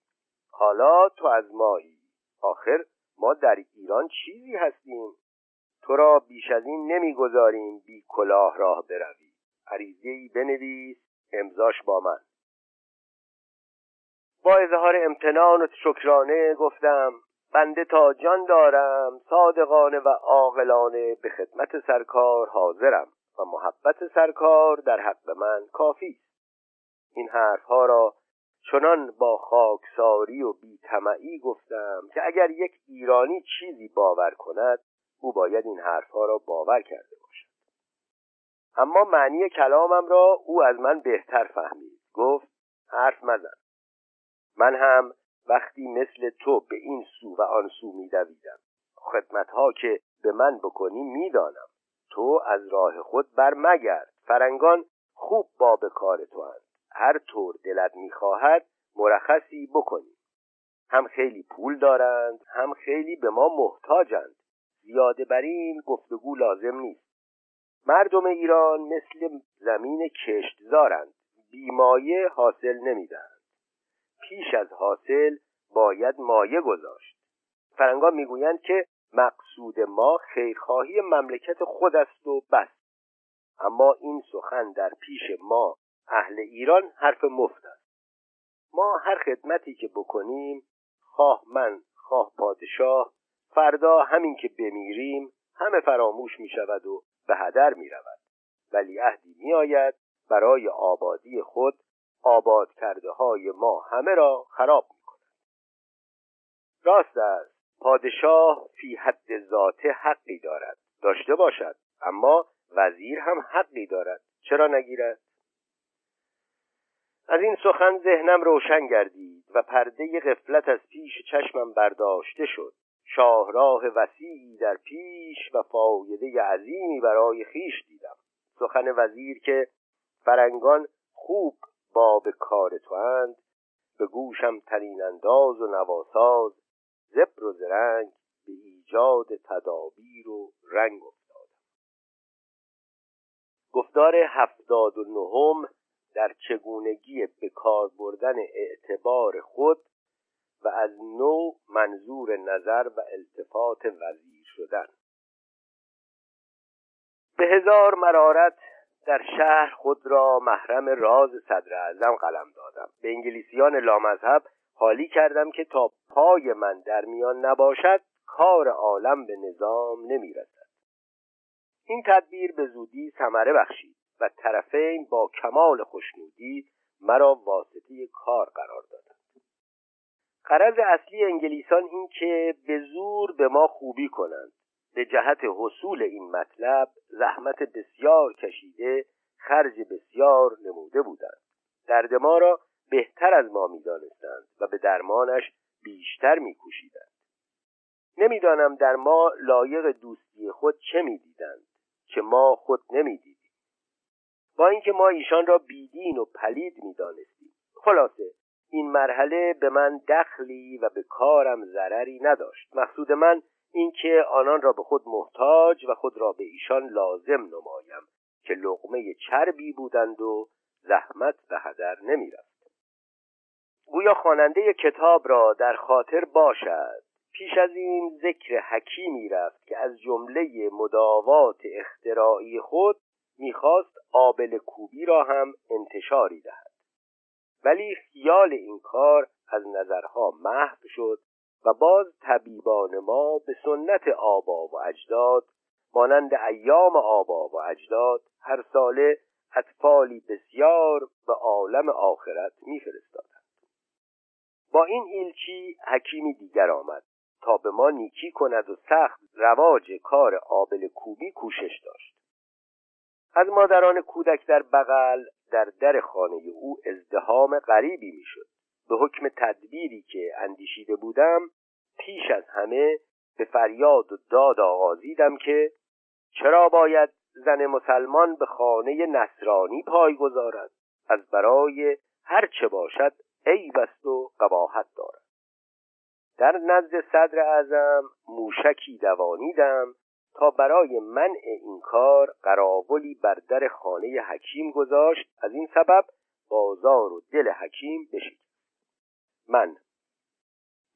حالا تو از مایی آخر ما در ایران چیزی هستیم تو را بیش از این نمی‌گذاریم بی کلاه راه بروی عریضهای بنویس امضاش با من. با اظهار امتنان و شکرانه گفتم بنده تا جان دارم صادقانه و عاقلانه به خدمت سرکار حاضرم و محبت سرکار در حق من کافی است. این حرفها را چنان با خاکساری و بیتمعی گفتم که اگر یک ایرانی چیزی باور کند او باید این حرفها را باور کرده باشد. اما معنی کلامم را او از من بهتر فهمید. گفت حرف مزن. من هم وقتی مثل تو به این سو و آن سو میدویدم خدمتها که به من بکنی می‌دانم تو از راه خود بر مگرد فرنگان خوب باب کار تو هست هر طور دلت می‌خواهد مرخصی بکنی. هم خیلی پول دارند هم خیلی به ما محتاجند. زیاده بر این گفتگو لازم نیست. مردم ایران مثل زمین کشتزارند. بیمایه حاصل نمی‌دهند. پیش از حاصل باید مایه گذاشت. فرنگان می‌گویند که مقصود ما خیرخواهی مملکت خود است و بس. اما این سخن در پیش ما اهل ایران حرف مفت است. ما هر خدمتی که بکنیم خواه من خواه پادشاه فردا همین که بمیریم همه فراموش می شود و به هدر می رود ولی عهدی می آید برای آبادی خود آباد کرده های ما همه را خراب می کند راست است پادشاه فی حد ذاته حقی دارد. داشته باشد اما وزیر هم حقی دارد. چرا نگیرد؟ از این سخن ذهنم روشن گردید و پرده غفلت از پیش چشمم برداشته شد. شاهراه وسیعی در پیش و فایده عظیمی برای خیش دیدم. سخن وزیر که فرنگان خوب باب کار تو اند به گوشم ترین انداز و نواساز زبر و زرنگ به ایجاد تدابیر و رنگ افتادم. گفتار هفتاد و نهم در چگونگی به کار بردن اعتبار خود و از نو منظور نظر و التفات وزیر شدن. به هزار مرارت در شهر خود را محرم راز صدر اعظم قلم دادم. به انگلیسیان لامذهب حالی کردم که تا پای من در میان نباشد کار عالم به نظام نمی‌رسد. این تدبیر به زودی ثمره بخشید و طرفین با کمال خوشنودی مرا واسطه کار قرار دادند. قرض اصلی انگلیسان این که به زور به ما خوبی کنند. به جهت حصول این مطلب زحمت بسیار کشیده خرج بسیار نموده بودند. درد ما را بهتر از ما می‌دانستند و به درمانش بیشتر میکوشیدند. نمی‌دانم در ما لایق دوستی خود چه می‌دیدند که ما خود نمی‌دیدیم. با اینکه ما ایشان را بیدین و پلید می‌دانستیم. خلاصه این مرحله به من دخلی و به کارم ضرری نداشت. مقصود من اینکه آنان را به خود محتاج و خود را به ایشان لازم نمایم که لغمه چربی بودند و زحمت به هدر نمی‌رفت. گویا خواننده کتاب را در خاطر باشد. پیش از این ذکر حکیمی رفت که از جمله مداوات اختراعی خود می‌خواست آبل کوبی را هم انتشاری دهد. ولی خیال این کار از نظرها محو شد و باز طبیبان ما به سنت آبا و اجداد مانند ایام آبا و اجداد هر ساله اطفالی بسیار به عالم آخرت میفرستادند. با این ایلچی حکیمی دیگر آمد تا به ما نیکی کند و سخت رواج کار آبل کوبی کوشش داشت. از مادران کودک در بغل در در خانه او ازدهام غریبی می‌شد. به حکم تدبیری که اندیشیده بودم پیش از همه به فریاد و داد آغازیدم که چرا باید زن مسلمان به خانه نصرانی پای گذارد از برای هر چه باشد عیب است و قباحت دارد. در نزد صدر اعظم موشکی دوانیدم تا برای منع این کار قراولی بر در خانه حکیم گذاشت. از این سبب بازار و دل حکیم بشید من.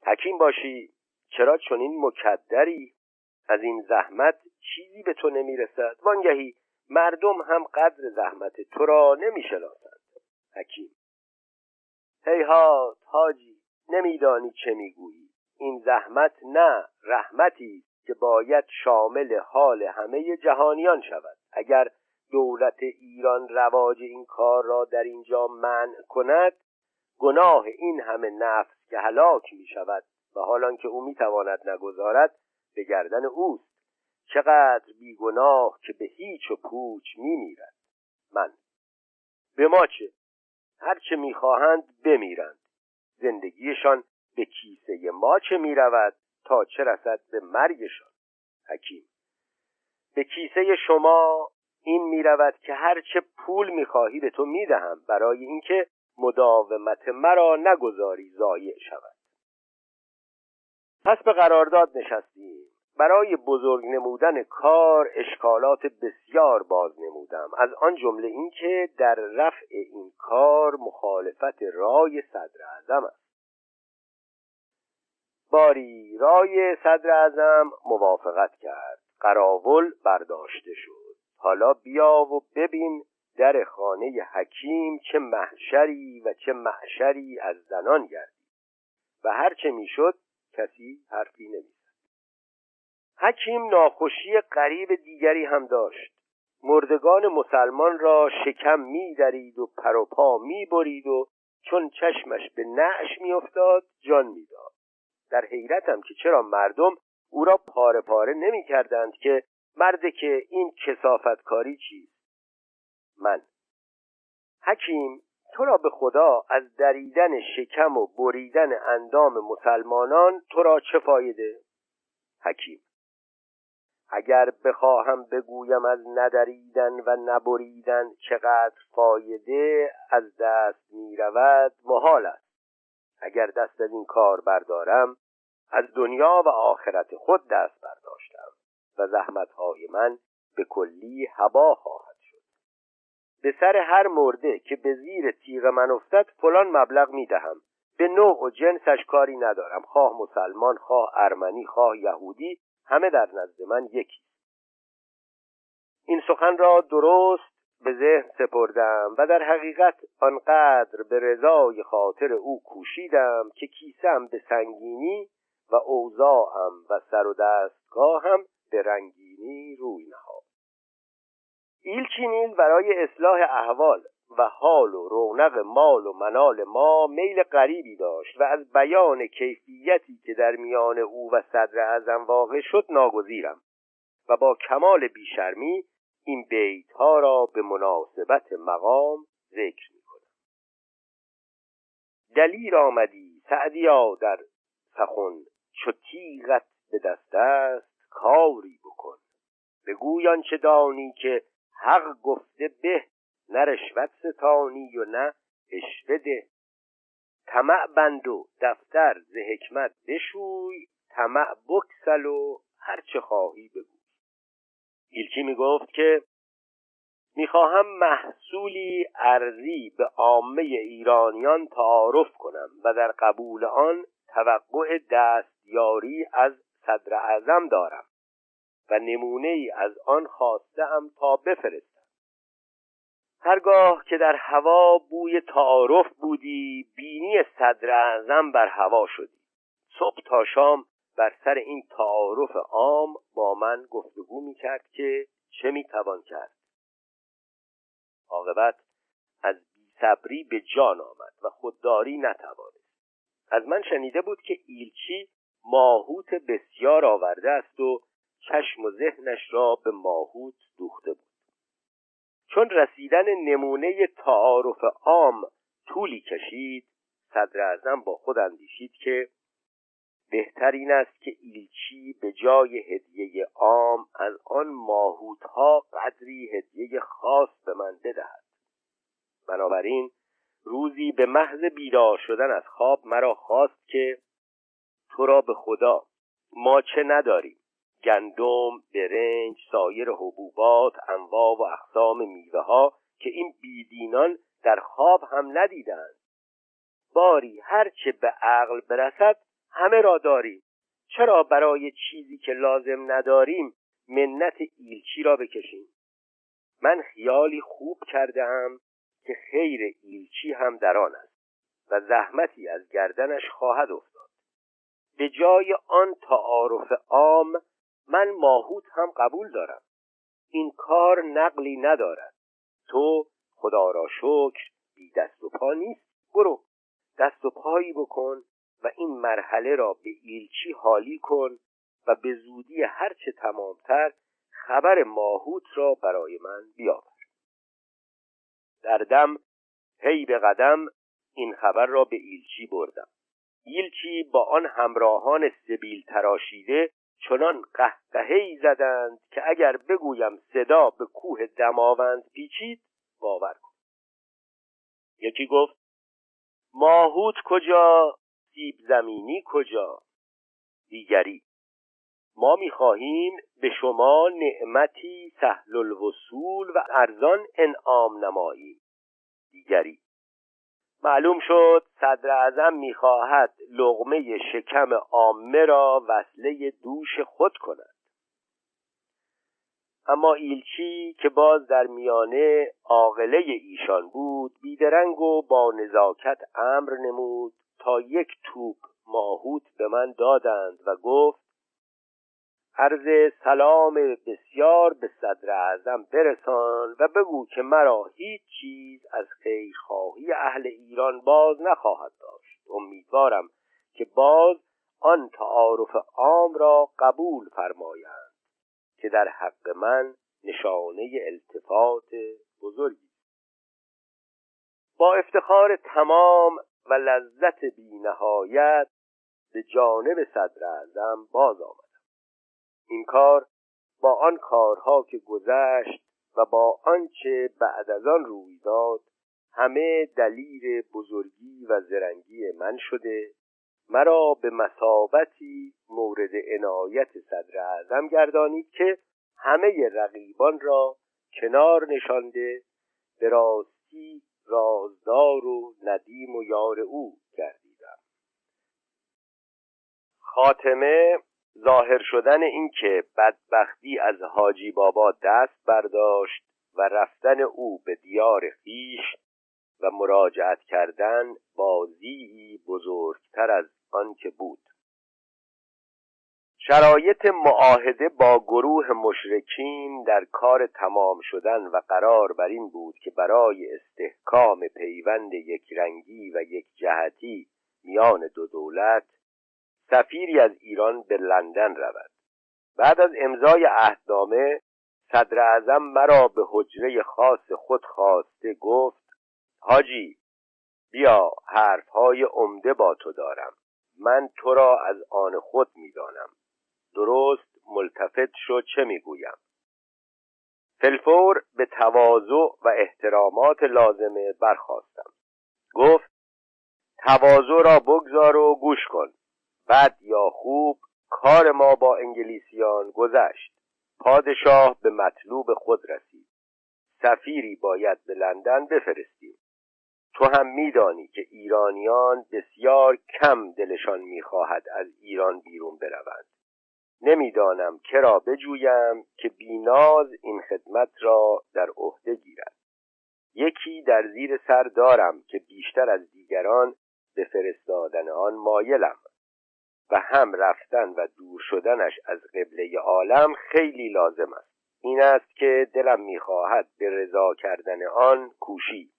حکیم باشی چرا چنین مکدری؟ از این زحمت چیزی به تو نمی‌رسد. وانگهی مردم هم قدر زحمت تو را نمی‌شناسند. حکیم. هیهات حاجی نمیدانی چه می‌گویی. این زحمت نه رحمتی که باید شامل حال همه جهانیان شود. اگر دولت ایران رواج این کار را در اینجا منع کند گناه این همه نفس که هلاک می شود و حالان که او می تواند نگذارد به گردن اوست. چقدر بیگناه که به هیچ و پوچ می میرد من. به ما چه؟ هرچه می‌خواهند بمیرند. زندگیشان به کیسه ما چه می‌رود تا چه رسد به مرگشان؟ حکیم. به کیسه شما این می‌رود که هرچه پول می‌خواهی به تو می‌دهم برای اینکه مداومت مرا نگذاری ضایع شود. پس به قرارداد نشستیم. برای بزرگ نمودن کار اشکالات بسیار باز نمودم. از آن جمله اینکه در رفع این کار مخالفت رای صدر اعظم است. باری رای صدر اعظم موافقت کرد. قراول برداشته شد. حالا بیا و ببین در خانه حکیم چه محشری و چه محشری از زنان گردید. و هرچه می‌شد کسی حرفی نمی‌زد. حکیم ناخوشی قریب دیگری هم داشت. مردگان مسلمان را شکم میدرید و پر و پا می‌برید و چون چشمش به نعش میافتاد جان می‌داد. در حیرتم که چرا مردم او را پاره پاره نمی کردند که مرد که این کسافتکاری چیست؟ من. حکیم تو را به خدا از دریدن شکم و بریدن اندام مسلمانان تو را چه فایده؟ حکیم. اگر بخواهم بگویم از ندریدن و نبریدن چقدر فایده از دست می رود محال است. اگر دست از این کار بردارم از دنیا و آخرت خود دست برداشتم و زحمتهای من به کلی هوا خواهد به سر هر مرده که به زیر تیغ من افتد فلان مبلغ می دهم به نوع و جنسش کاری ندارم. خواه مسلمان خواه ارمنی خواه یهودی همه در نزد من یکی. این سخن را درست به ذهن سپردم و در حقیقت آنقدر به رضای خاطر او کوشیدم که کیسم به سنگینی و اوضاعم و سر و دستگاهم به رنگینی روی نهاد. ایلچی نیز برای اصلاح احوال و حال و رونق مال و منال ما میل غریبی داشت و از بیان کیفیتی که در میان او و صدر اعظم واقع شد ناگزیرم و با کمال بیشرمی این بیت ها را به مناسبت مقام ذکر می کنم دلیر آمدی سعدیا در سخن چو تیغت به دست است کاری بکن. بگوی چه دانی که حق گفته به نه رشوت ستانی و نه اشوه ده. طمع بند و دفتر ز حکمت بشوی طمع بکسل و هرچه خواهی بگو. ایلچی می‌گفت که می‌خواهم محصولی ارزی به عامه ایرانیان تعارف کنم و در قبول آن توقع دستیاری از صدر اعظم دارم. و نمونه ای از آن خواستم تا بفرستم. هرگاه که در هوا بوی تعارف بودی بینی صدر اعظم بر هوا شدی. صبح تا شام بر سر این تعارف عام با من گفتگو می کرد که چه می توان کرد. عاقبت از بیصبری به جان آمد و خودداری نتوانست. از من شنیده بود که ایلچی ماهوت بسیار آورده است و چشم و ذهنش را به ماهوت دوخته بود. چون رسیدن نمونه تعارف عام طولی کشید صدر اعظم با خود اندیشید که بهتر این است که ایلچی به جای هدیه عام از آن ماهوتها قدری هدیه خاص به من بدهد. بنابراین روزی به محض بیدار شدن از خواب مرا خواست که تو را به خدا ما چه نداریم. گندم، برنج، سایر حبوبات، انواع و اقسام میوه ها که این بیدینان در خواب هم ندیدند. باری هرچه به عقل برسد همه را داریم. چرا برای چیزی که لازم نداریم منت ایلچی را بکشیم؟ من خیالی خوب کردم که خیر ایلچی هم در آن است و زحمتی از گردنش خواهد افتاد. به جای آن تعارف عام من ماهوت هم قبول دارم. این کار نقلی ندارد. تو خدا را شکر بی دست و پا نیست. برو دست و پایی بکن و این مرحله را به ایلچی حالی کن و به زودی هرچه تمامتر خبر ماهوت را برای من بیاور. در دم هی به قدم این خبر را به ایلچی بردم. ایلچی با آن همراهان سبیل تراشیده چنان قهقهی زدند که اگر بگویم صدا به کوه دماوند پیچید باور کن. یکی گفت ماهوت کجا سیب زمینی کجا؟ دیگری ما می‌خواهیم به شما نعمتی سهل الوصول و ارزان انعام نماییم. دیگری معلوم شد صدر اعظم می‌خواهد لغمه شکم عامه را وصله دوش خود کند. اما ایلچی که باز در میانه عاقله ایشان بود بیدرنگ و با نزاکت امر نمود تا یک توپ ماهوت به من دادند و گفت عرض سلام بسیار به صدر اعظم برسان و بگو که مرا هیچ چیز از خیرخواهی اهل ایران باز نخواهد داشت. امیدوارم که باز آن تعارف عام را قبول فرمایند که در حق من نشانه التفات بزرگی با افتخار تمام و لذت بینهایت به جانب صدر اعظم باز آمدم این کار با آن کارها که گذشت و با آنچه بعد از آن روی داد همه دلیل بزرگی و زرنگی من شده مرا به مسابتی مورد عنایت صدر اعظم گردانید که همه رقیبان را کنار نشانده به راستی رازدار و ندیم و یار او گردیدم. خاتمه ظاهر شدن این که بدبختی از حاجی بابا دست برداشت و رفتن او به دیار خیش و مراجعت کردن بازی بزرگتر از آنکه بود. شرایط معاهده با گروه مشرکین در کار تمام شدن و قرار بر این بود که برای استحکام پیوند یکرنگی و یک جهتی میان دو دولت سفیری از ایران به لندن رود. بعد از امضای عهدنامه صدر اعظم مرا به حجره خاص خود خواسته گفت حاجی بیا حرفهای عمده با تو دارم. من تو را از آن خود می‌دانم. درست ملتفت شو چه می‌گویم؟ فلفور به تواضع و احترامات لازمه برخواستم گفت تواضع را بگذار و گوش کن. بد یا خوب کار ما با انگلیسیان گذشت. پادشاه به مطلوب خود رسید. سفیری باید به لندن بفرستیم. تو هم میدانی که ایرانیان بسیار کم دلشان می‌خواهد از ایران بیرون بروند. نمی‌دانم کرا بجویم که بیناز این خدمت را در عهده گیرد. یکی در زیر سر دارم که بیشتر از دیگران به فرستادن آن مایلم. و هم رفتن و دور شدنش از قبله عالم خیلی لازم است. این است که دلم می‌خواهد به رضا کردن آن کوشی.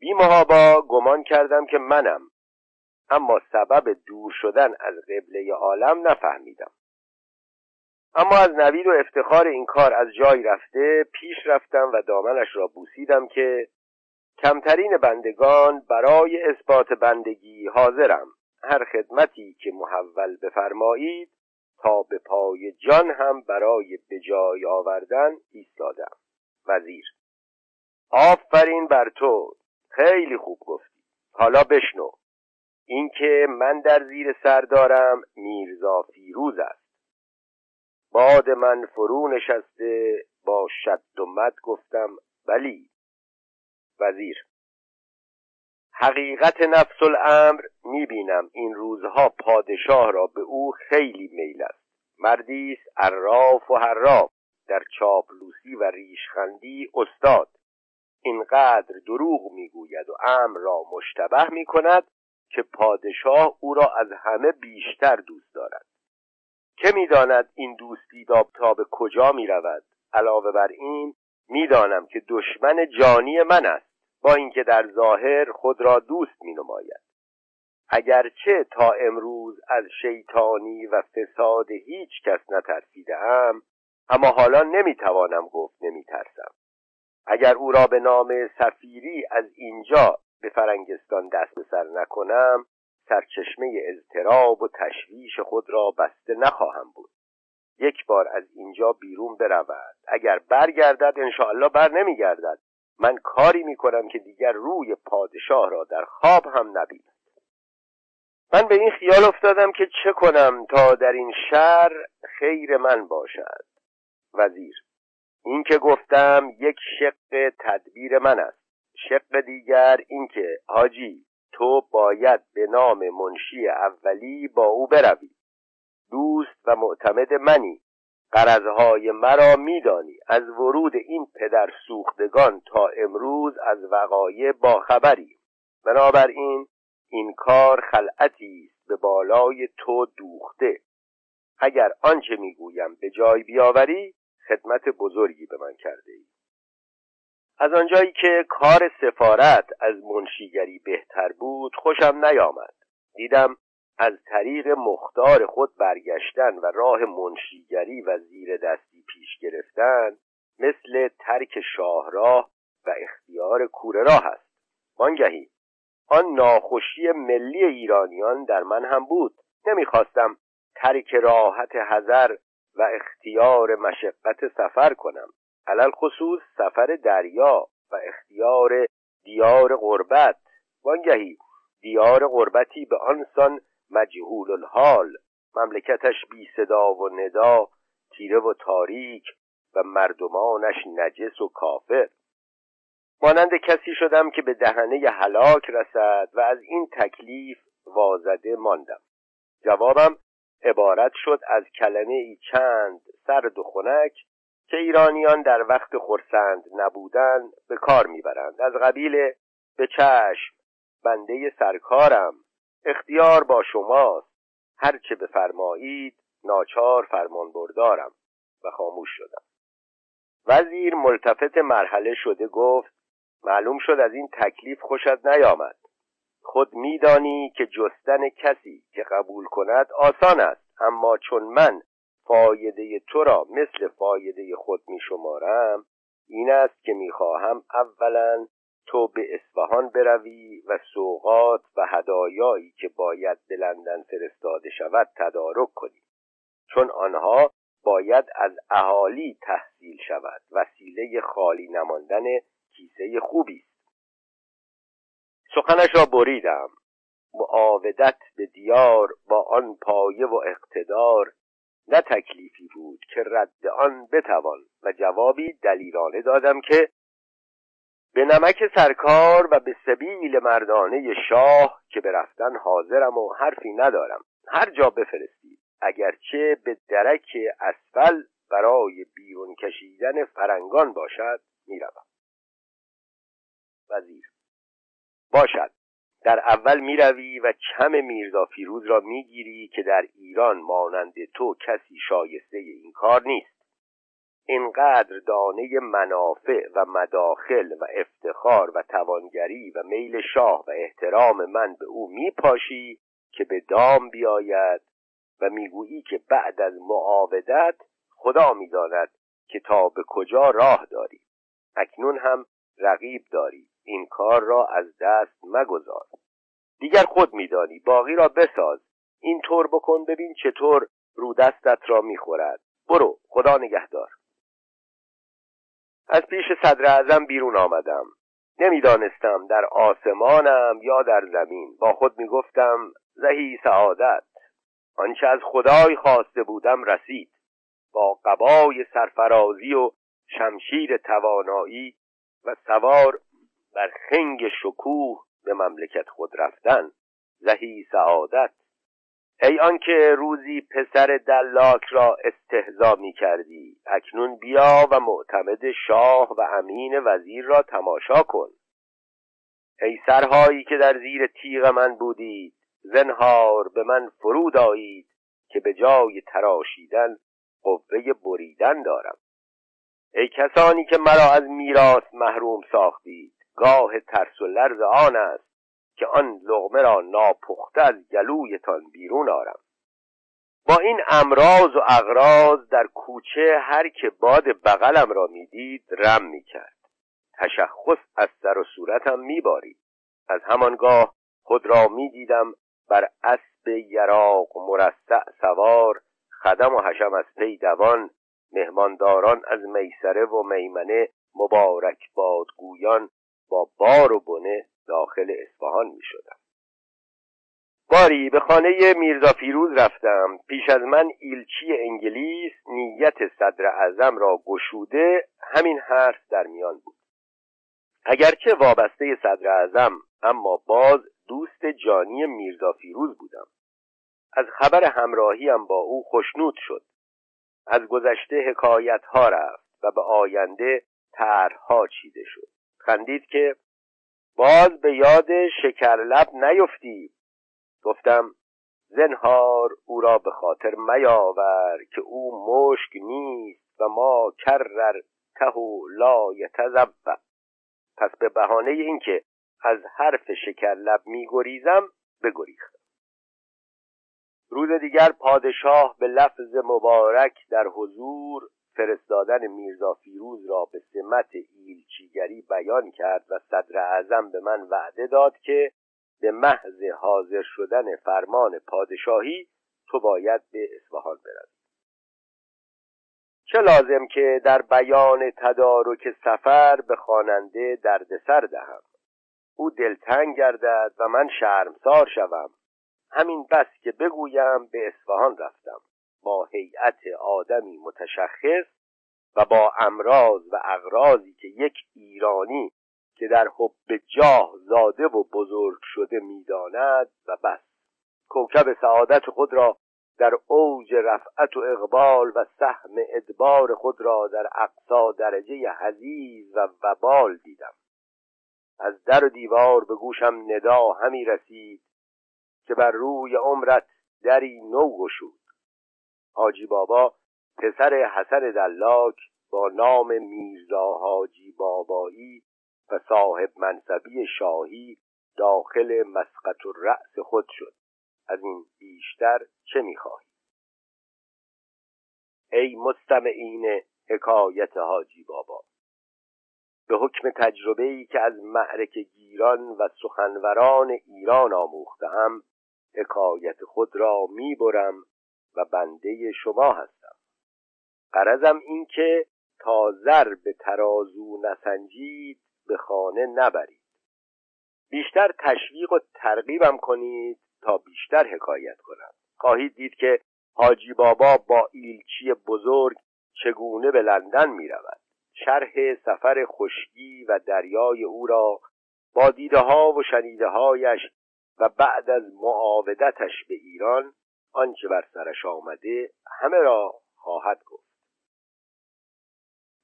بیمهابا گمان کردم که منم اما سبب دور شدن از قبله عالم نفهمیدم. اما از نوید و افتخار این کار از جای رفته پیش رفتم و دامنش را بوسیدم که کمترین بندگان برای اثبات بندگی حاضرم. هر خدمتی که محول بفرمایید تا به پای جان هم برای به جای آوردن ایستادم. وزیر آفرین بر تو خیلی خوب گفتی. حالا بشنو. اینکه من در زیر سر دارم میرزا فیروز است. باد من فرو نشسته با شد و مد گفتم ولی وزیر حقیقت نفس الامر می‌بینم. این روزها پادشاه را به او خیلی میل است. مردی است عراف و حراف در چاپلوسی و ریشخندی استاد. اینقدر دروغ می‌گوید و امر را مشتبه می‌کند که پادشاه او را از همه بیشتر دوست دارد. که می‌داند این دوستی تا به کجا می‌رود؟ علاوه بر این می‌دانم که دشمن جانی من است. با اینکه در ظاهر خود را دوست می نماید اگرچه تا امروز از شیطانی و فساد هیچ کس نترسیده ام اما حالا نمی‌توانم گفت نمیترسم. اگر او را به نام سفیری از اینجا به فرنگستان دست به سر نکنم سرچشمه اضطراب و تشویش خود را بسته نخواهم بود. یک بار از اینجا بیرون برود. اگر برگردد انشاءالله بر نمیگردد. من کاری می‌کنم که دیگر روی پادشاه را در خواب هم نبیند من به این خیال افتادم که چه کنم تا در این شهر خیر من باشد. وزیر این که گفتم یک شق تدبیر من است. شق دیگر اینکه حاجی تو باید به نام منشی اولی با او بروی. دوست و معتمد منی. قرضهای مرا میدانی. از ورود این پدر سوختگان تا امروز از وقایع با خبری بنابراین این کار خلعتی است به بالای تو دوخته. اگر آنچه می‌گویم به جای بیاوری خدمت بزرگی به من کرده ای از آنجایی که کار سفارت از منشیگری بهتر بود خوشم نیامد. دیدم از طریق مختار خود برگشتن و راه منشیگری و زیر دستی پیش گرفتن مثل ترک شاهراه و اختیار کوره راه است. وانگهی آن ناخوشی ملی ایرانیان در من هم بود. نمی‌خواستم ترک راحت هزر و اختیار مشقت سفر کنم. علل خصوص سفر دریا و اختیار دیار غربت. وانگهی دیار غربتی به آنسان مجهول الحال. مملکتش بی صدا و ندا تیره و تاریک و مردمانش نجس و کافر. مانند کسی شدم که به دهنه هلاک رسد و از این تکلیف وازده ماندم. جوابم عبارت شد از کلمه ای چند سرد و خنک که ایرانیان در وقت خرسند نبودن به کار می‌برند. از قبیل به چشم بنده سرکارم. اختیار با شماست. هرچه بفرمایید ناچار فرمان بردارم و خاموش شدم. وزیر ملتفت مرحله شده گفت معلوم شد از این تکلیف خوشت نیامد. خود میدانی که جستن کسی که قبول کند آسان است اما چون من فایده تو را مثل فایده خود می شمارم این است که می‌خواهم اولا تو به اصفهان بروی و سوقات و هدایایی که باید به لندن فرستاده شود تدارک کنی. چون آنها باید از اهالی تحصیل شود. وسیله خالی نماندن کیسه خوبی است. سخنش را بریدم. معاودت به دیار با آن پایه و اقتدار نه تکلیفی بود که رد آن بتوان. و جوابی دلیرانه دادم که به نمک سرکار و به سبیل مردانه شاه که برفتن حاضرم و حرفی ندارم. هر جا بفرستید. اگرچه به درک اسفل برای بیرون کشیدن فرنگان باشد می‌روم. وزیر باشد. در اول می‌روی و چم میرزا فیروز را می‌گیری که در ایران مانند تو کسی شایسته این کار نیست. اینقدر دانه منافع و مداخل و افتخار و توانگری و میل شاه و احترام من به او میپاشی که به دام بیاید و می‌گویی که بعد از معاودت خدا می‌داند که تا به کجا راه داری. اکنون هم رقیب داری. این کار را از دست مگذار. دیگر خود میدانی. باقی را بساز. این طور بکن ببین چطور رو دستت را می‌خورد. برو. خدا نگهدار. از پیش صدر اعظم بیرون آمدم. نمی‌دانستم در آسمانم یا در زمین. با خود می‌گفتم زهی سعادت. آنچه از خدای خواسته بودم رسید. با قبای سرفرازی و شمشیر توانایی و سوار بر خنگ شکوه به مملکت خود رفتن. زهی سعادت. ای آنکه روزی پسر دلاک را استهزا می کردی. اکنون بیا و معتمد شاه و امین وزیر را تماشا کن. ای سرهایی که در زیر تیغ من بودید زنهار به من فرود آیید که به جای تراشیدن قوه بریدن دارم. ای کسانی که مرا از میراث محروم ساختید گاه ترس و لرز آن است. که آن لغمه را ناپخته از گلویتان بیرون آرم. با این امراض و اغراض در کوچه هر که باد بغلم را می‌دید رم می‌کرد. تشخص از سر و صورتم میبارید. از همانگاه خود را می‌دیدم بر اسب یراق مرصع سوار خدم و حشم از پی دوان مهمانداران از میسره و میمنه مبارک بادگویان با بار و بنه داخل اصفهان می شدم باری به خانه میرزا فیروز رفتم. پیش از من ایلچی انگلیس نیت صدر اعظم را گشوده همین حرف در میان بود. اگرچه وابسته صدر اعظم اما باز دوست جانی میرزا فیروز بودم. از خبر همراهیم با او خشنود شد. از گذشته حکایت ها رفت و به آینده طرحها چیده شد. خندید که باز به یاد شکرلب نیفتی. گفتم زنهار او را به خاطر میاور که او مشک نیست و ما کرر تهو لا یتذبع پس به بهانه اینکه از حرف شکرلب میگریزم بگریختم. روز دیگر پادشاه به لفظ مبارک در حضور فرستادن میرزا فیروز را به سمت ایلچیگری بیان کرد و صدر اعظم به من وعده داد که به محض حاضر شدن فرمان پادشاهی تو باید به اصفهان بروی. چه لازم که در بیان تدارک سفر به خواننده دردسر دهم؟ او دلتنگ گردد و من شرمسار شوم. همین بس که بگویم به اصفهان رفتم. با هیئت آدمی متشخص و با امراض و اغراضی که یک ایرانی که در حب جاه زاده و بزرگ شده می‌داند و بس. کوکب سعادت خود را در اوج رفعت و اقبال و سهم ادبار خود را در اقصا درجه حزیز و وبال دیدم. از در و دیوار به گوشم ندا همی رسید که بر روی عمرت دری نو گشود. حاجی بابا پسر حسن دلاک با نام میرزا حاجی بابایی و صاحب منصبی شاهی داخل مسقط رأس خود شد. از این بیشتر چه می‌خواهی؟ ای مستمعین حکایت حاجی بابا به حکم تجربه ای که از معرک گیران و سخنوران ایران آموختم حکایت خود را می‌برم و بنده شما هستم. قرضم این که تا زر به ترازو نسنجید به خانه نبرید. بیشتر تشویق و ترغیبم کنید تا بیشتر حکایت کنم. خواهید دید که حاجی بابا با ایلچی بزرگ چگونه به لندن می رود شرح سفر خشکی و دریای او را با دیده ها و شنیده هایش و بعد از معاودتش به ایران آنچه بر سرش آمده همه را خواهد گفت.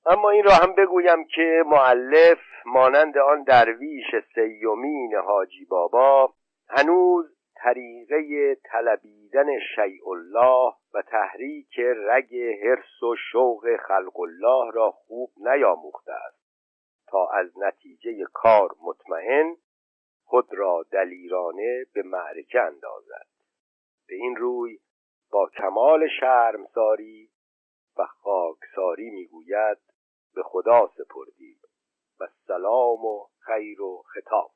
اما این را هم بگویم که معلف مانند آن درویش سیومین حاجی بابا هنوز طریقه طلبیدن شیء الله و تحریک رگ حرس و شوق خلق الله را خوب نیاموخته است تا از نتیجه کار مطمئن خود را دلیرانه به معرکه اندازد. به این روی با کمال شرمساری و خاکساری می‌گوید به خدا سپردیم. و سلام و خیر و خطاب.